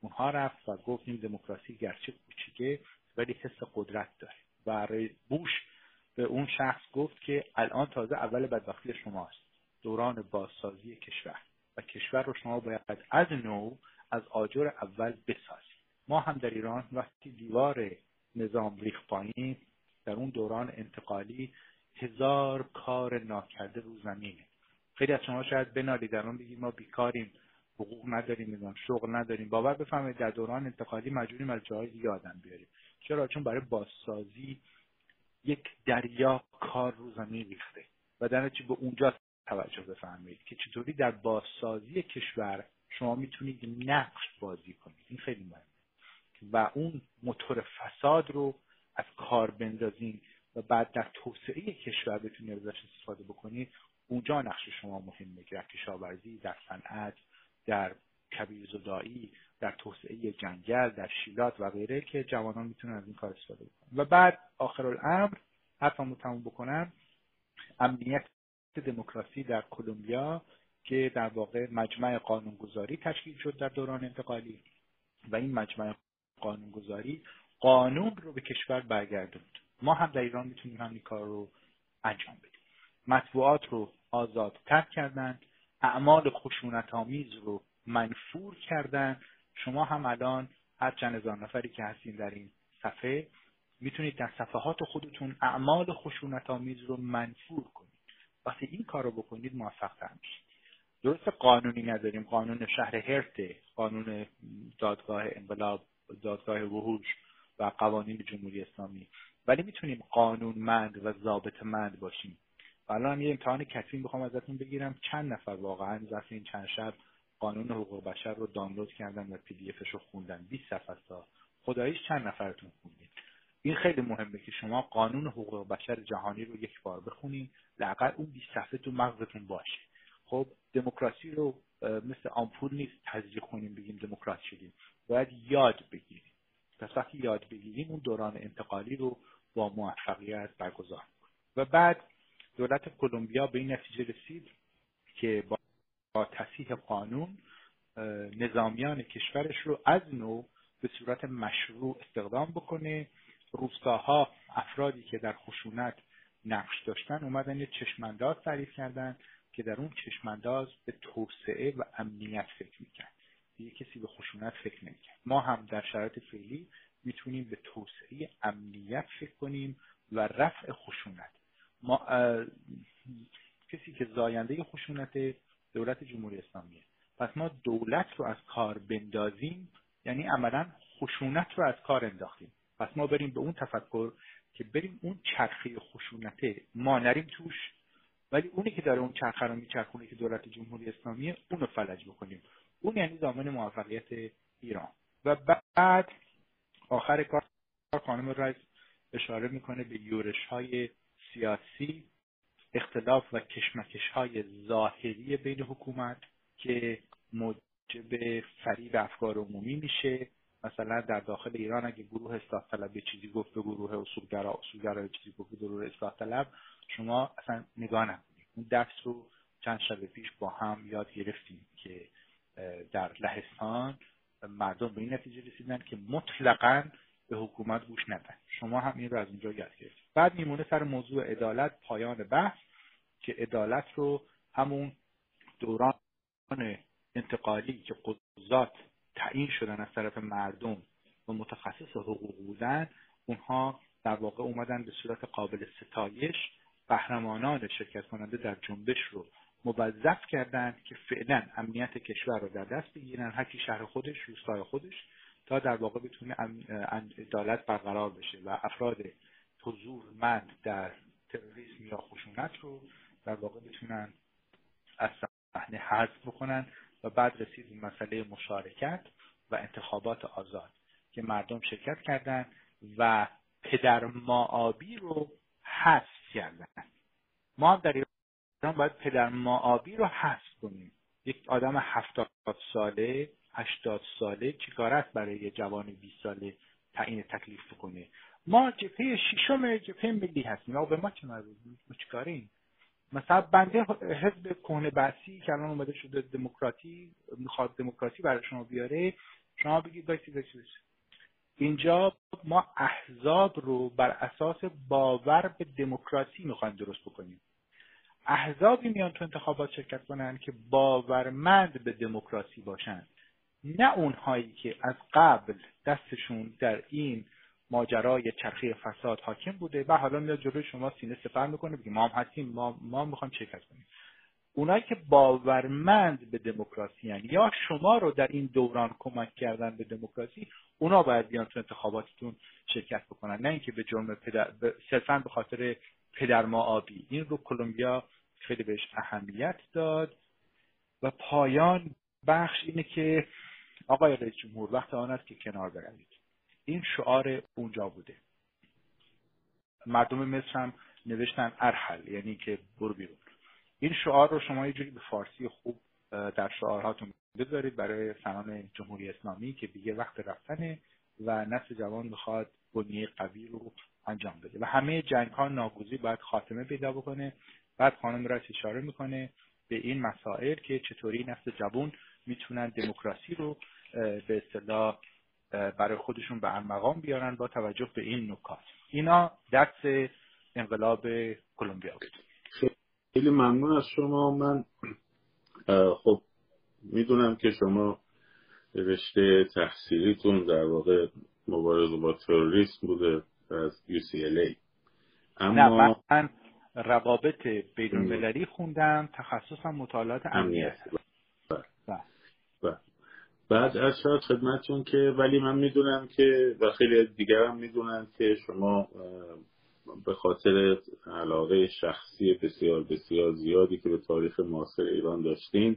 اونها رفت و گفت این دموکراسی گرچه کوچیکه ولی حس قدرت داره. و بوش به اون شخص گفت که الان تازه اول بدبختی شماست دوران بازسازی کشور. و کشور رو شما باید از نو از آجر اول بسازید. ما هم در ایران وقتی دیوار نظام ریخ پایین در اون دوران انتقالی هزار کار ناکرده رو زمینه. خیلی از شما شاید بنالید در اون بگید ما بیکاریم. حقوق نداریم می‌دونم شغل نداریم. باور بفهمید در دوران انتقالی مجبوریم از جای دیگه آدم بیاریم. چرا؟ چون برای بازسازی یک دریا کار رو زمین ریخته. و در به اونجا توجه بفرمایید که چطوری در بازسازی کشور شما می‌تونید نقش بازی کنید. این خیلی مهمه. و اون موتور فساد رو از کار بندازین و بعد در توسعه کشور بتونید ازش استفاده بکنید اونجا نقش شما مهمه. در کشاورزی در صنعت در کبیر زدایی در توسعه جنگل در شیلات و غیره که جوانان می‌تونن از این کار استفاده بکنن. و بعد آخر الامر حرفمو تموم بکنم امنیت دموکراسی در کلمبیا که در واقع مجمع قانونگذاری تشکیل شد در دوران انتقالی. و این مجمع قانونگذاری قانون رو به کشور برگردوند. ما هم در ایران می‌تونیم همین کار رو انجام بدیم. مطبوعات رو آزاد ترک کردند. اعمال خشونت آمیز رو منفور کردن. شما هم الان هر چند هزار نفری که هستین در این صفحه می‌تونید در صفحات خودتون اعمال خشونت آمیز رو منفور کنید. وقتی این کار رو بکنید موفق میشید. درست قانونی نداریم. قانون شهر هرته قانون دادگاه انقلاب دادگاه وحوش و قوانین جمهوری اسلامی. ولی می‌تونیم قانونمند و ضابطمند باشیم. الان یه امتحان کتبی می‌خوام ازتون بگیرم. چند نفر واقعا ظرف این چند شب قانون حقوق بشر رو دانلود کردن و پی دی افش رو خوندن؟ 20 صفحه تا خداییش چند نفرتون خوندین؟ این خیلی مهمه که شما قانون حقوق بشر جهانی رو یک بار بخونین لاقل اون 20 صفحه تو مغزتون باشه. خب دموکراسی رو مثل آمپول نیست تزریق کنیم بگیم دموکرات شدیم. باید یاد بگیریم. پس وقتی یاد بگیریم اون دوران انتقالی رو با موفقیت برگزار و بعد دولت کلمبیا به این نتیجه رسید که با, تصحیح قانون نظامیان کشورش رو از نو به صورت مشروع استخدام بکنه. روستاها افرادی که در خشونت نقش داشتن اومدن یه چشمانداز تعریف کردن که در اون چشمانداز به توسعه و امنیت فکر می‌کرد. دیگه کسی به خشونت فکر نمی‌کرد. ما هم در شرایط فعلی می‌تونیم به توسعه امنیت فکر کنیم و رفع خشونت. ما کسی که زاینده خشونت دولت جمهوری اسلامیه. پس ما دولت رو از کار بندازیم یعنی عملا خشونت رو از کار انداختیم. پس ما بریم به اون تفکر که بریم اون چرخه خشونته ما نریم توش ولی اونی که داره اون چرخه رو میچرخونه که دولت جمهوری اسلامیه اونو فلج بکنیم. اون یعنی زمان موفقیت ایران. و بعد آخر کار خانم رایز اشاره می‌کنه به یورش های سیاسی اختلاف و کشمکش های ظاهری بین حکومت که موجب فریب افکار عمومی میشه. مثلا در داخل ایران اگه گروه اصلاح طلب چیزی گفت به گروه اصولگرا اصولگرا چیزی گفت به گروه اصلاح طلب شما اصلا نگاه نکنید. اون درس رو چند شب پیش با هم یاد گرفتیم که در لهستان مردم به این نتیجه رسیدن که مطلقا به حکومت گوش ندن شما هم این رو از اینجا یاد گرفتید بعد میمونه سر موضوع عدالت پایان بحث که عدالت رو همون دوران انتقالی که قضات تعیین شدن از طرف مردم و متخصص حقوق بودن اونها در واقع اومدن به صورت قابل ستایش قهرمانان شرکت کننده در جنبش رو موظف کردند که فعلا امنیت کشور رو در دست بگیرن. هر شهر خودش روستای خودش. تا در واقع بتونه عدالت برقرار بشه و افراد حضورمند در تروریسم یا خشونت رو در واقع بتونن از صحنه حذف بکنن و بعد رسید به مسئله مشارکت و انتخابات آزاد که مردم شرکت کردند و پدر معابی رو حذف کردن. ما هم در ایران باید پدر معابی رو حذف کنیم. یک آدم هفتاد ساله هشتاد ساله چیکار است برای یه جوان 20 ساله تعیین تکلیف بکنه؟ ما جبهه ششم جبهه ملی هستیم. به ما چه مربوط؟ ما چیکاریم مثلا بنده حزب کهنه بسی که الان اومده شده دموکراتی می‌خواد دموکراسی برای شما بیاره. شما بگید بایستی بایستی اینجا ما احزاب رو بر اساس باور به دموکراسی می‌خوایم درست بکنیم. احزابی میان تو انتخابات شرکت کنن که باورمند به دموکراسی باشند نه اونهایی که از قبل دستشون در این ماجرای چرخی فساد حاکم بوده. و حالا میاد جلوی شما سینه سپر می‌کنه بگیم ما هم هستیم ما ما می‌خوایم شرکت کنیم. اونایی که باورمند به دموکراسی یا شما رو در این دوران کمک کردن به دموکراسی اونا باید بیان تو انتخاباتتون شرکت بکنن. نه اینکه به جرم پدر صرفا به خاطر پدر ما آبی. این رو کلمبیا خیلی بهش اهمیت داد. و پایان بخش اینه که آقای رئیس جمهور وقت آن است که کنار بروید. این شعار اونجا بوده. مردم مصر هم نوشتن ارحل یعنی که برو بیرون. این شعار رو شما یه جوری به فارسی خوب در شعارهاتون بذارید برای سنان جمهوری اسلامی که دیگه وقت رفتنه و نسل جوان بخواد بنیه قوی رو انجام بده. و همه جنگ ها ناگوزی باید خاتمه پیدا بکنه. بعد خانم رئیس اشاره می‌کنه به این مسائل که چطوری نسل جوان می‌تونن دموکراسی رو به اصطلاح برای خودشون به مقام بیارن با توجه به این نکات. اینا درس انقلاب کلمبیا بود. خیلی ممنون از شما. من خب می‌دونم که شما رشته تحصیلیتون در واقع مبارزه با تروریسم بوده از UCLA اما نه من روابط بین المللی خوندم تخصصم مطالعات امنیت. بله. بله. بعد از شاید خدمتتون که ولی من می‌دونم که و خیلی دیگر هم می‌دونن که شما به خاطر علاقه شخصی بسیار بسیار زیادی که به تاریخ معاصر ایران داشتین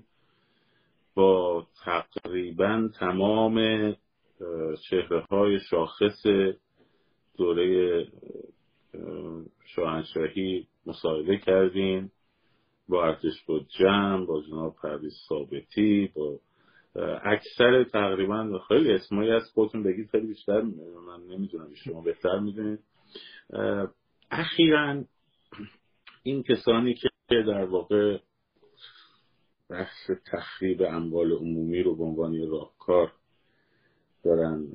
با تقریبا تمام چهره های شاخص دوره شاهنشاهی مصاحبه کردیم با ارتش بود جمع با جناب پرویز ثابتی با اکثر تقریبا خیلی اسمایی از خودتون بگید خیلی بیشتر من نمی‌دونم شما بهتر می‌دونید. اخیرا این کسانی که در واقع بحث تخریب اموال عمومی رو به عنوان راهکار دارن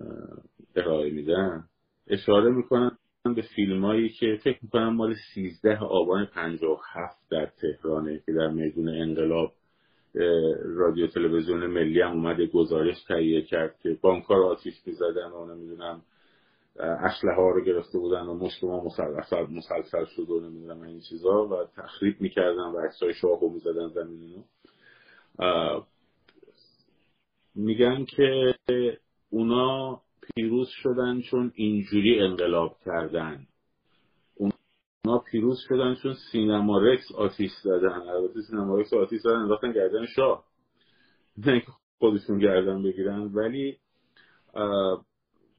ارائه میدن اشاره می‌کنن به فیلمایی که فکر می‌کنم مال 13 آبان 57 در تهرانه که در میدون انقلاب رادیو تلویزیون ملی هم اومده گزارش تهیه کرد که بانکار آتیش می‌زدن و نمی‌دونم اسلحه ها رو گرفته بودن و مشت ما مسلسل, مسلسل شد و نمی‌دونم این چیزا و تخریب می‌کردن و عکسای شاهو می‌زدن زمین میگن که اونا پیروز شدن چون اینجوری انقلاب کردن. اونا پیروز شدن چون سینما رکس آتیش زدن البته سینما رکس آتیش زدن انداختن گردن شاه. نه خودشون گردن بگیرن. ولی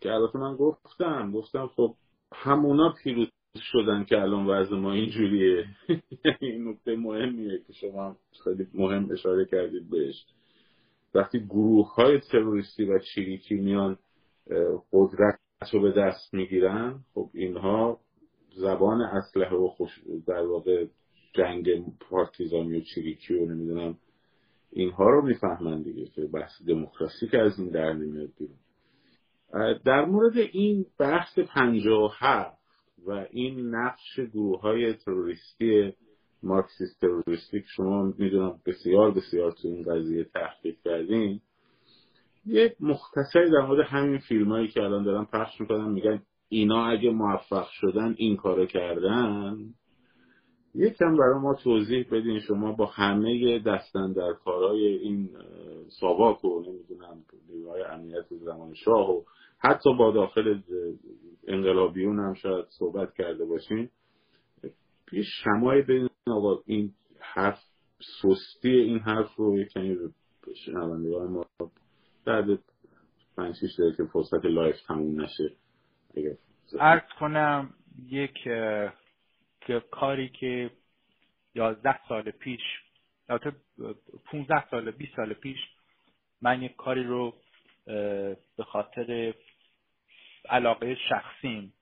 که البته من گفتم گفتم خب همونا پیروز شدن که الان وضع ما اینجوریه. این نکته مهمیه که شما خیلی مهم اشاره کردید بهش. وقتی گروه های تروریستی و چریکی میان قدرت رو به دست می‌گیرن خب اینها زبان اسلحه و خوش در واقع جنگ پارتیزانی و چریکی و نمی‌دونم اینها رو می‌فهمن دیگه که بحث دموکراسی که از این در نمیاد بیرون. در مورد این بحث پنجاه هفت و این نقش گروه های تروریستی مارکسیست تروریستی شما می‌دونم بسیار بسیار تو این قضیه تحقیق کردین یک مختصری در مورد همین فیلم هایی که الان دارن پخش می‌کنن میگن اینا اگه موفق شدن این کارو کردن یکم برای ما توضیح بدین شما با همه دستن در کارهای این ساواک و نمی‌دونم نیروهای امنیت زمان شاه و حتی با داخل انقلابیون هم شاید صحبت کرده باشین. یه شمای بین آقا این حرف سستی این حرف رو یه کمی شنوندگان ما بعد پنج شیش که فرصت لایف تموم نشه. ارز کنم یک کاری که یازده سال پیش البته 15 سال 20 سال پیش من یک کاری رو به خاطر علاقه شخصیم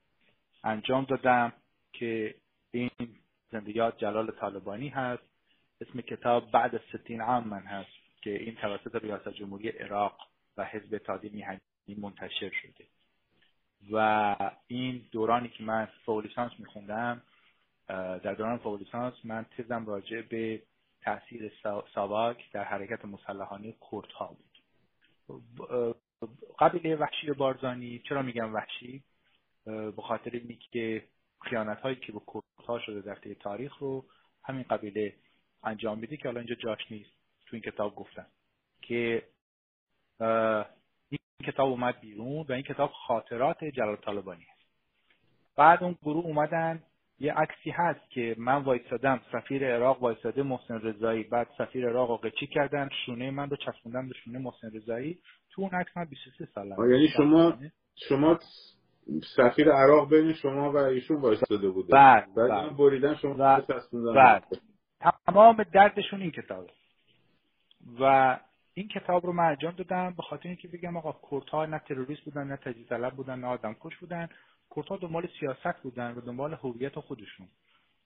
انجام دادم که این زندگیات جلال طالبانی هست. اسم کتاب بعد ستین عام من هست که این توسط ریاست جمهوری عراق و حزب اتحادیه میهنی منتشر شده. و این دورانی که من فوق لیسانس میخوندم در دوران فوق لیسانس من تزم راجع به تاثیر ساواک در حرکت مسلحانه کردها بود. قبیله وحشی بارزانی چرا میگم وحشی؟ به خاطر اینی که خیانت هایی که به کردها شده در تاریخ رو همین قبیله انجام میده که حالا اینجا جاش نیست تو این کتاب گفتن که این کتاب اومد بیرون و این کتاب خاطرات جلال طالبانی هست. بعد اون گروه اومدن یه عکسی هست که من وایستادم سفیر عراق وایستاده محسن رضایی. بعد سفیر عراق رو قچی کردن شونه من رو چسبوندم به شونه محسن رضایی. تو اون عکس من 23 سالم یعنی شما شما سفیر عراق بین شما و ایشون وایستاده بوده. بعد بعد بعد. بریدن شما بعد. چسبوندن؟ بعد تمام دردشون این کتابه. و این کتاب رو انجام دادم به خاطر اینکه بگم آقا کردها نه تروریست بودن نه تجزیه طلب بودن نه آدم کش بودن. کردها دنبال سیاست بودن و دنبال هویت خودشون.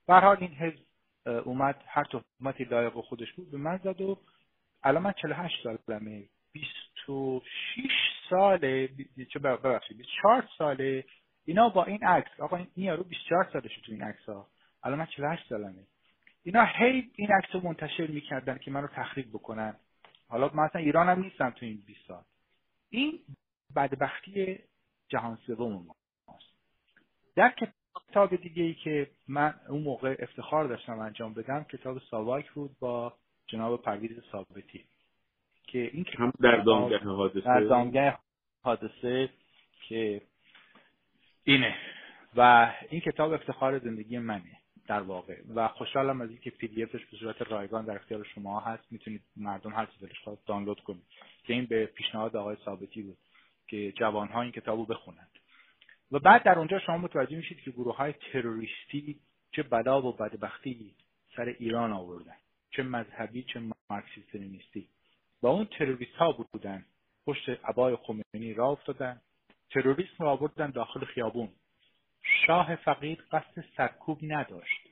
به حال این حزب اومد هر تهمتی لایق خودش بود به من زد و الان من 48 سالمه. 26 ساله چه ببخشید 24 ساله. اینا با این عکس آقا این یارو 24 سالشه تو این عکس ها الان من 48 سالمه. اینا هی این عکس رو منتشر می‌کردن که منو تخریب بکنن. حالا مثلا ایران هم نیستم تو این 20 سال. این بدبختی جهان سوم ماست. در کتاب دیگه ای که من اون موقع افتخار داشتم انجام بدم کتاب ساواک بود با جناب پرویز ثابتی که این هم در دامگه حادثه. در دامگه حادثه که اینه. و این کتاب افتخار زندگی منه. در واقع. و خوشحالم از اینکه پی دی افش به صورت رایگان در اختیار شما هست. می‌تونید مردم هر چیزی دلش خواست دانلود کنید. که این به پیشنهاد آقای ثابتی بود که جوانها این کتابو بخونند. و بعد در اونجا شما متوجه میشید که گروه های تروریستی چه بلا و بدبختی سر ایران آوردن چه مذهبی چه مارکسیست لنینیستی. و اون تروریست ها بودن پشت عبای خمینی را افتادن تروریسم را آوردن داخل خیابون. شاه فقید قصد سرکوب نداشت.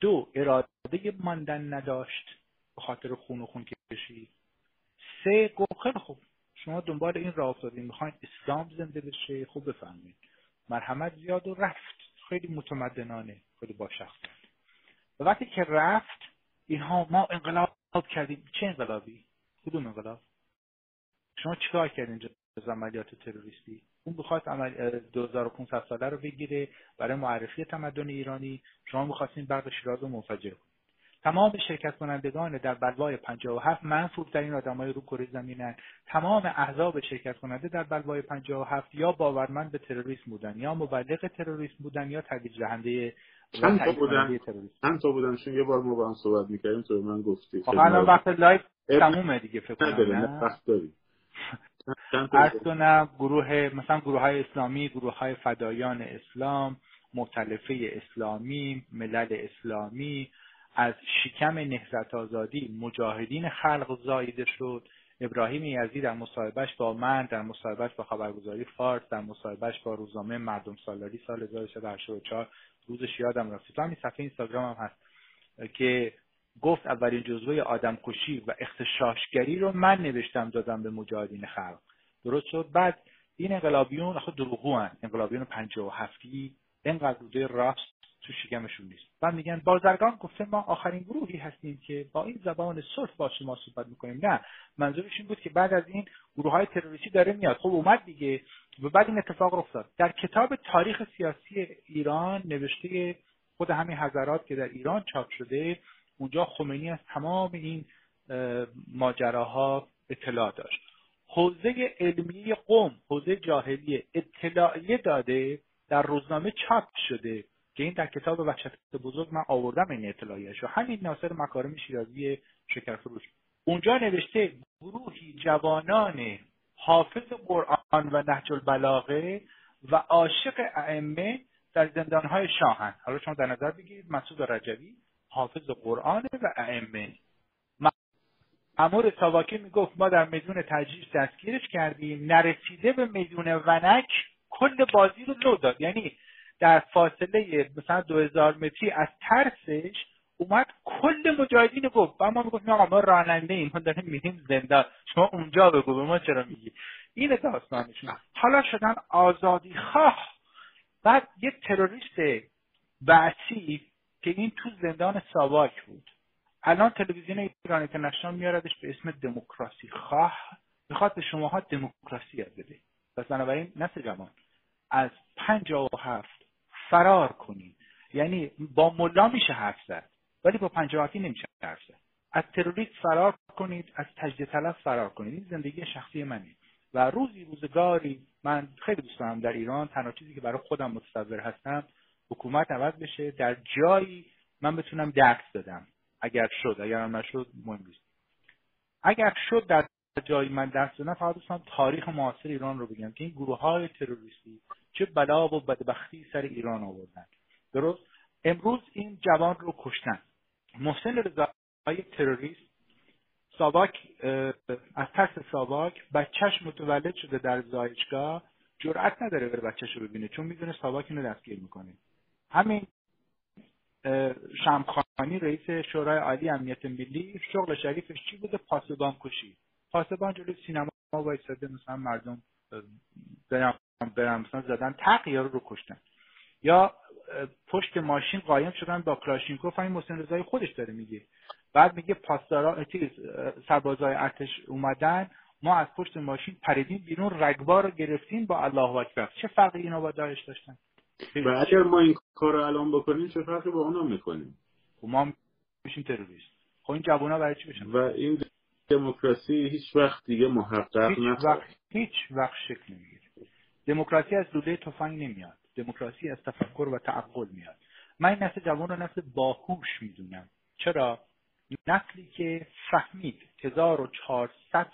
دو اراده ماندن نداشت به خاطر خون و خون کشی. سه گفت خوب شما دنبال این راه افتادین می‌خواین اسلام زنده بشه؟ خوب بفهمید مرحمت زیاد و رفت. خیلی متمدنانه خیلی با شخصیت و وقتی که رفت اینها ما انقلاب کردیم. چه انقلابی؟ کدوم انقلاب؟ شما چیکار کردین از عملیات تروریستی؟ اون بخواد عمل 2500 ساله رو بگیره برای معرفی تمدن ایرانی. شما می‌خواستین برق شیراز رو منفجر کنید. تمام شرکت کنندگان در بلوای 57 منفورترین آدمای رو کره زمینن تمام احزاب شرکت کننده در بلوای 57 یا باورمند به تروریسم بودن یا مبلغ تروریسم بودن یا ترویج دهنده چند تا بودن؟ چند تا بودن؟ چون یه بار ما با هم صحبت می‌کردیم تو من گفتی. خب الان وقت live تمومه دیگه فکر کنم وقت داریم. عرض کنم گروه مثلا گروه های اسلامی گروه های فدایان اسلام مختلفه اسلامی ملل اسلامی. از شکم نهزت آزادی مجاهدین خلق زایده شد. ابراهیم یزی در مصاحبهش با من در مصاحبهش با خبرگزاری فارس در مصاحبهش با روزنامه مردم سالاری سال 1384 روزش یادم رفت. تو همین صفحه اینستاگرام هم هست که گفت اولین جزوه آدم کشی و اختشاشگری رو من نوشتم دادم به مجاهدین خلق. درست شد. بعد این انقلابیون آخه دروغو هن. انقلابیون پنجاه و هفتی اینقدر روده راست تو شکمشون نیست. و میگن بازرگان گفته ما آخرین گروهی هستیم که با این زبان صلح با شما صحبت می‌کنیم. نه. منظورش این بود که بعد از این گروه های تروریستی داره میاد. خب اومد دیگه. و بعد این اتفاق افتاد. در کتاب تاریخ سیاسی ایران نوشته خود همین حضرات که در ایران چاپ شده اونجا خمینی از تمام این ماجراها اطلاع داشت. حوزه علمی قوم حوزه جاهلی اطلاعیه داده در روزنامه چاپ شده که این در کتاب وحشت بزرگ من آوردم این اطلاعیش و همین ناصر مکارم شیرازی شکرفروش. اونجا نوشته گروهی جوانان حافظ قرآن و نهج البلاغه و عاشق ائمه در زندانهای شاهن. حالا شما در نظر بگیرید مسعود رجوی حافظ قرآن و ائمه. امور ساواکی می‌گفت ما در میدون تجریش دستگیرش کردیم نرسیده به میدون ونک کل بازی رو لو داد. یعنی در فاصله مثلا دو هزار متری از ترسش اومد کل مجاهدین گفت. و ما می‌گفتیم آقا ما راننده ایم ما داریم میریم زندان. شما اونجا بگو به ما چرا میگی؟ این داستانشون حالا شدن آزادی خواه بعد یه تروریست بعثی که این تو زندان ساواک بود. الان تلویزیون ایران اینترنشنال میاردش به اسم دموکراسی. خواه می‌خواد به شماها دموکراسی یاد بده. پس بنابراین نسل جوان از پنجاه و هفت فرار کنید یعنی با ملا میشه حرف زد ولی با پنجاهتی نمیشه حرف زد. از تروریست فرار کنید از تجدید طلب فرار کنید. این زندگی شخصی منه. و روزی روزگاری من خیلی دوست دارم در ایران تنها چیزی که برای خودم متصور هستم حکومت عوض بشه. در جایی من بتونم درس بدم. اگر شد اگر هم نشد مهم نیست. اگر شد در جایی من درس بدم فقط دوستم تاریخ معاصر ایران رو بگم که این گروه های تروریستی چه بلا و بدبختی سر ایران آوردن. درست؟ امروز این جوان رو کشتن. محسن رضایی تروریست ساواک از ترس ساواک بچهش متولد شده در زایشگاه. جرأت نداره بره بچهش رو ببینه چون می‌دونه ساواک اینو دستگیر می‌کنه. همین شمخانی رئیس شورای عالی امنیت ملی شغل شریفش چی بوده؟ پاسبان کشی. پاسبان جلوی سینما وایساده مثلا مردم برن مثلا زدن تق رو کشتن. یا پشت ماشین قایم شدن با کلاشینکوف همین محسن رضایی خودش داره میگه. بعد میگه پاسدارا چیز سربازای ارتش اومدن ما از پشت ماشین پریدیم بیرون رگبار رو گرفتیم با الله اکبر. چه فرقی اینا با داعش داشتن؟ و اگر ما این کار رو الان بکنیم چه فرقی با اونا می‌کنیم خب ما میشیم تروریست. خب این جوونا برای چی بشن؟ و این دموکراسی هیچ وقت دیگه محقق هیچ وقت هیچ وقت شکل نمی‌گیره. دموکراسی از لوله تفنگ نمیاد. دموکراسی از تفکر و تعقل میاد. من این نسل جوان رو نسل باهوش می‌دونم. چرا؟ نسلی که فهمید 1400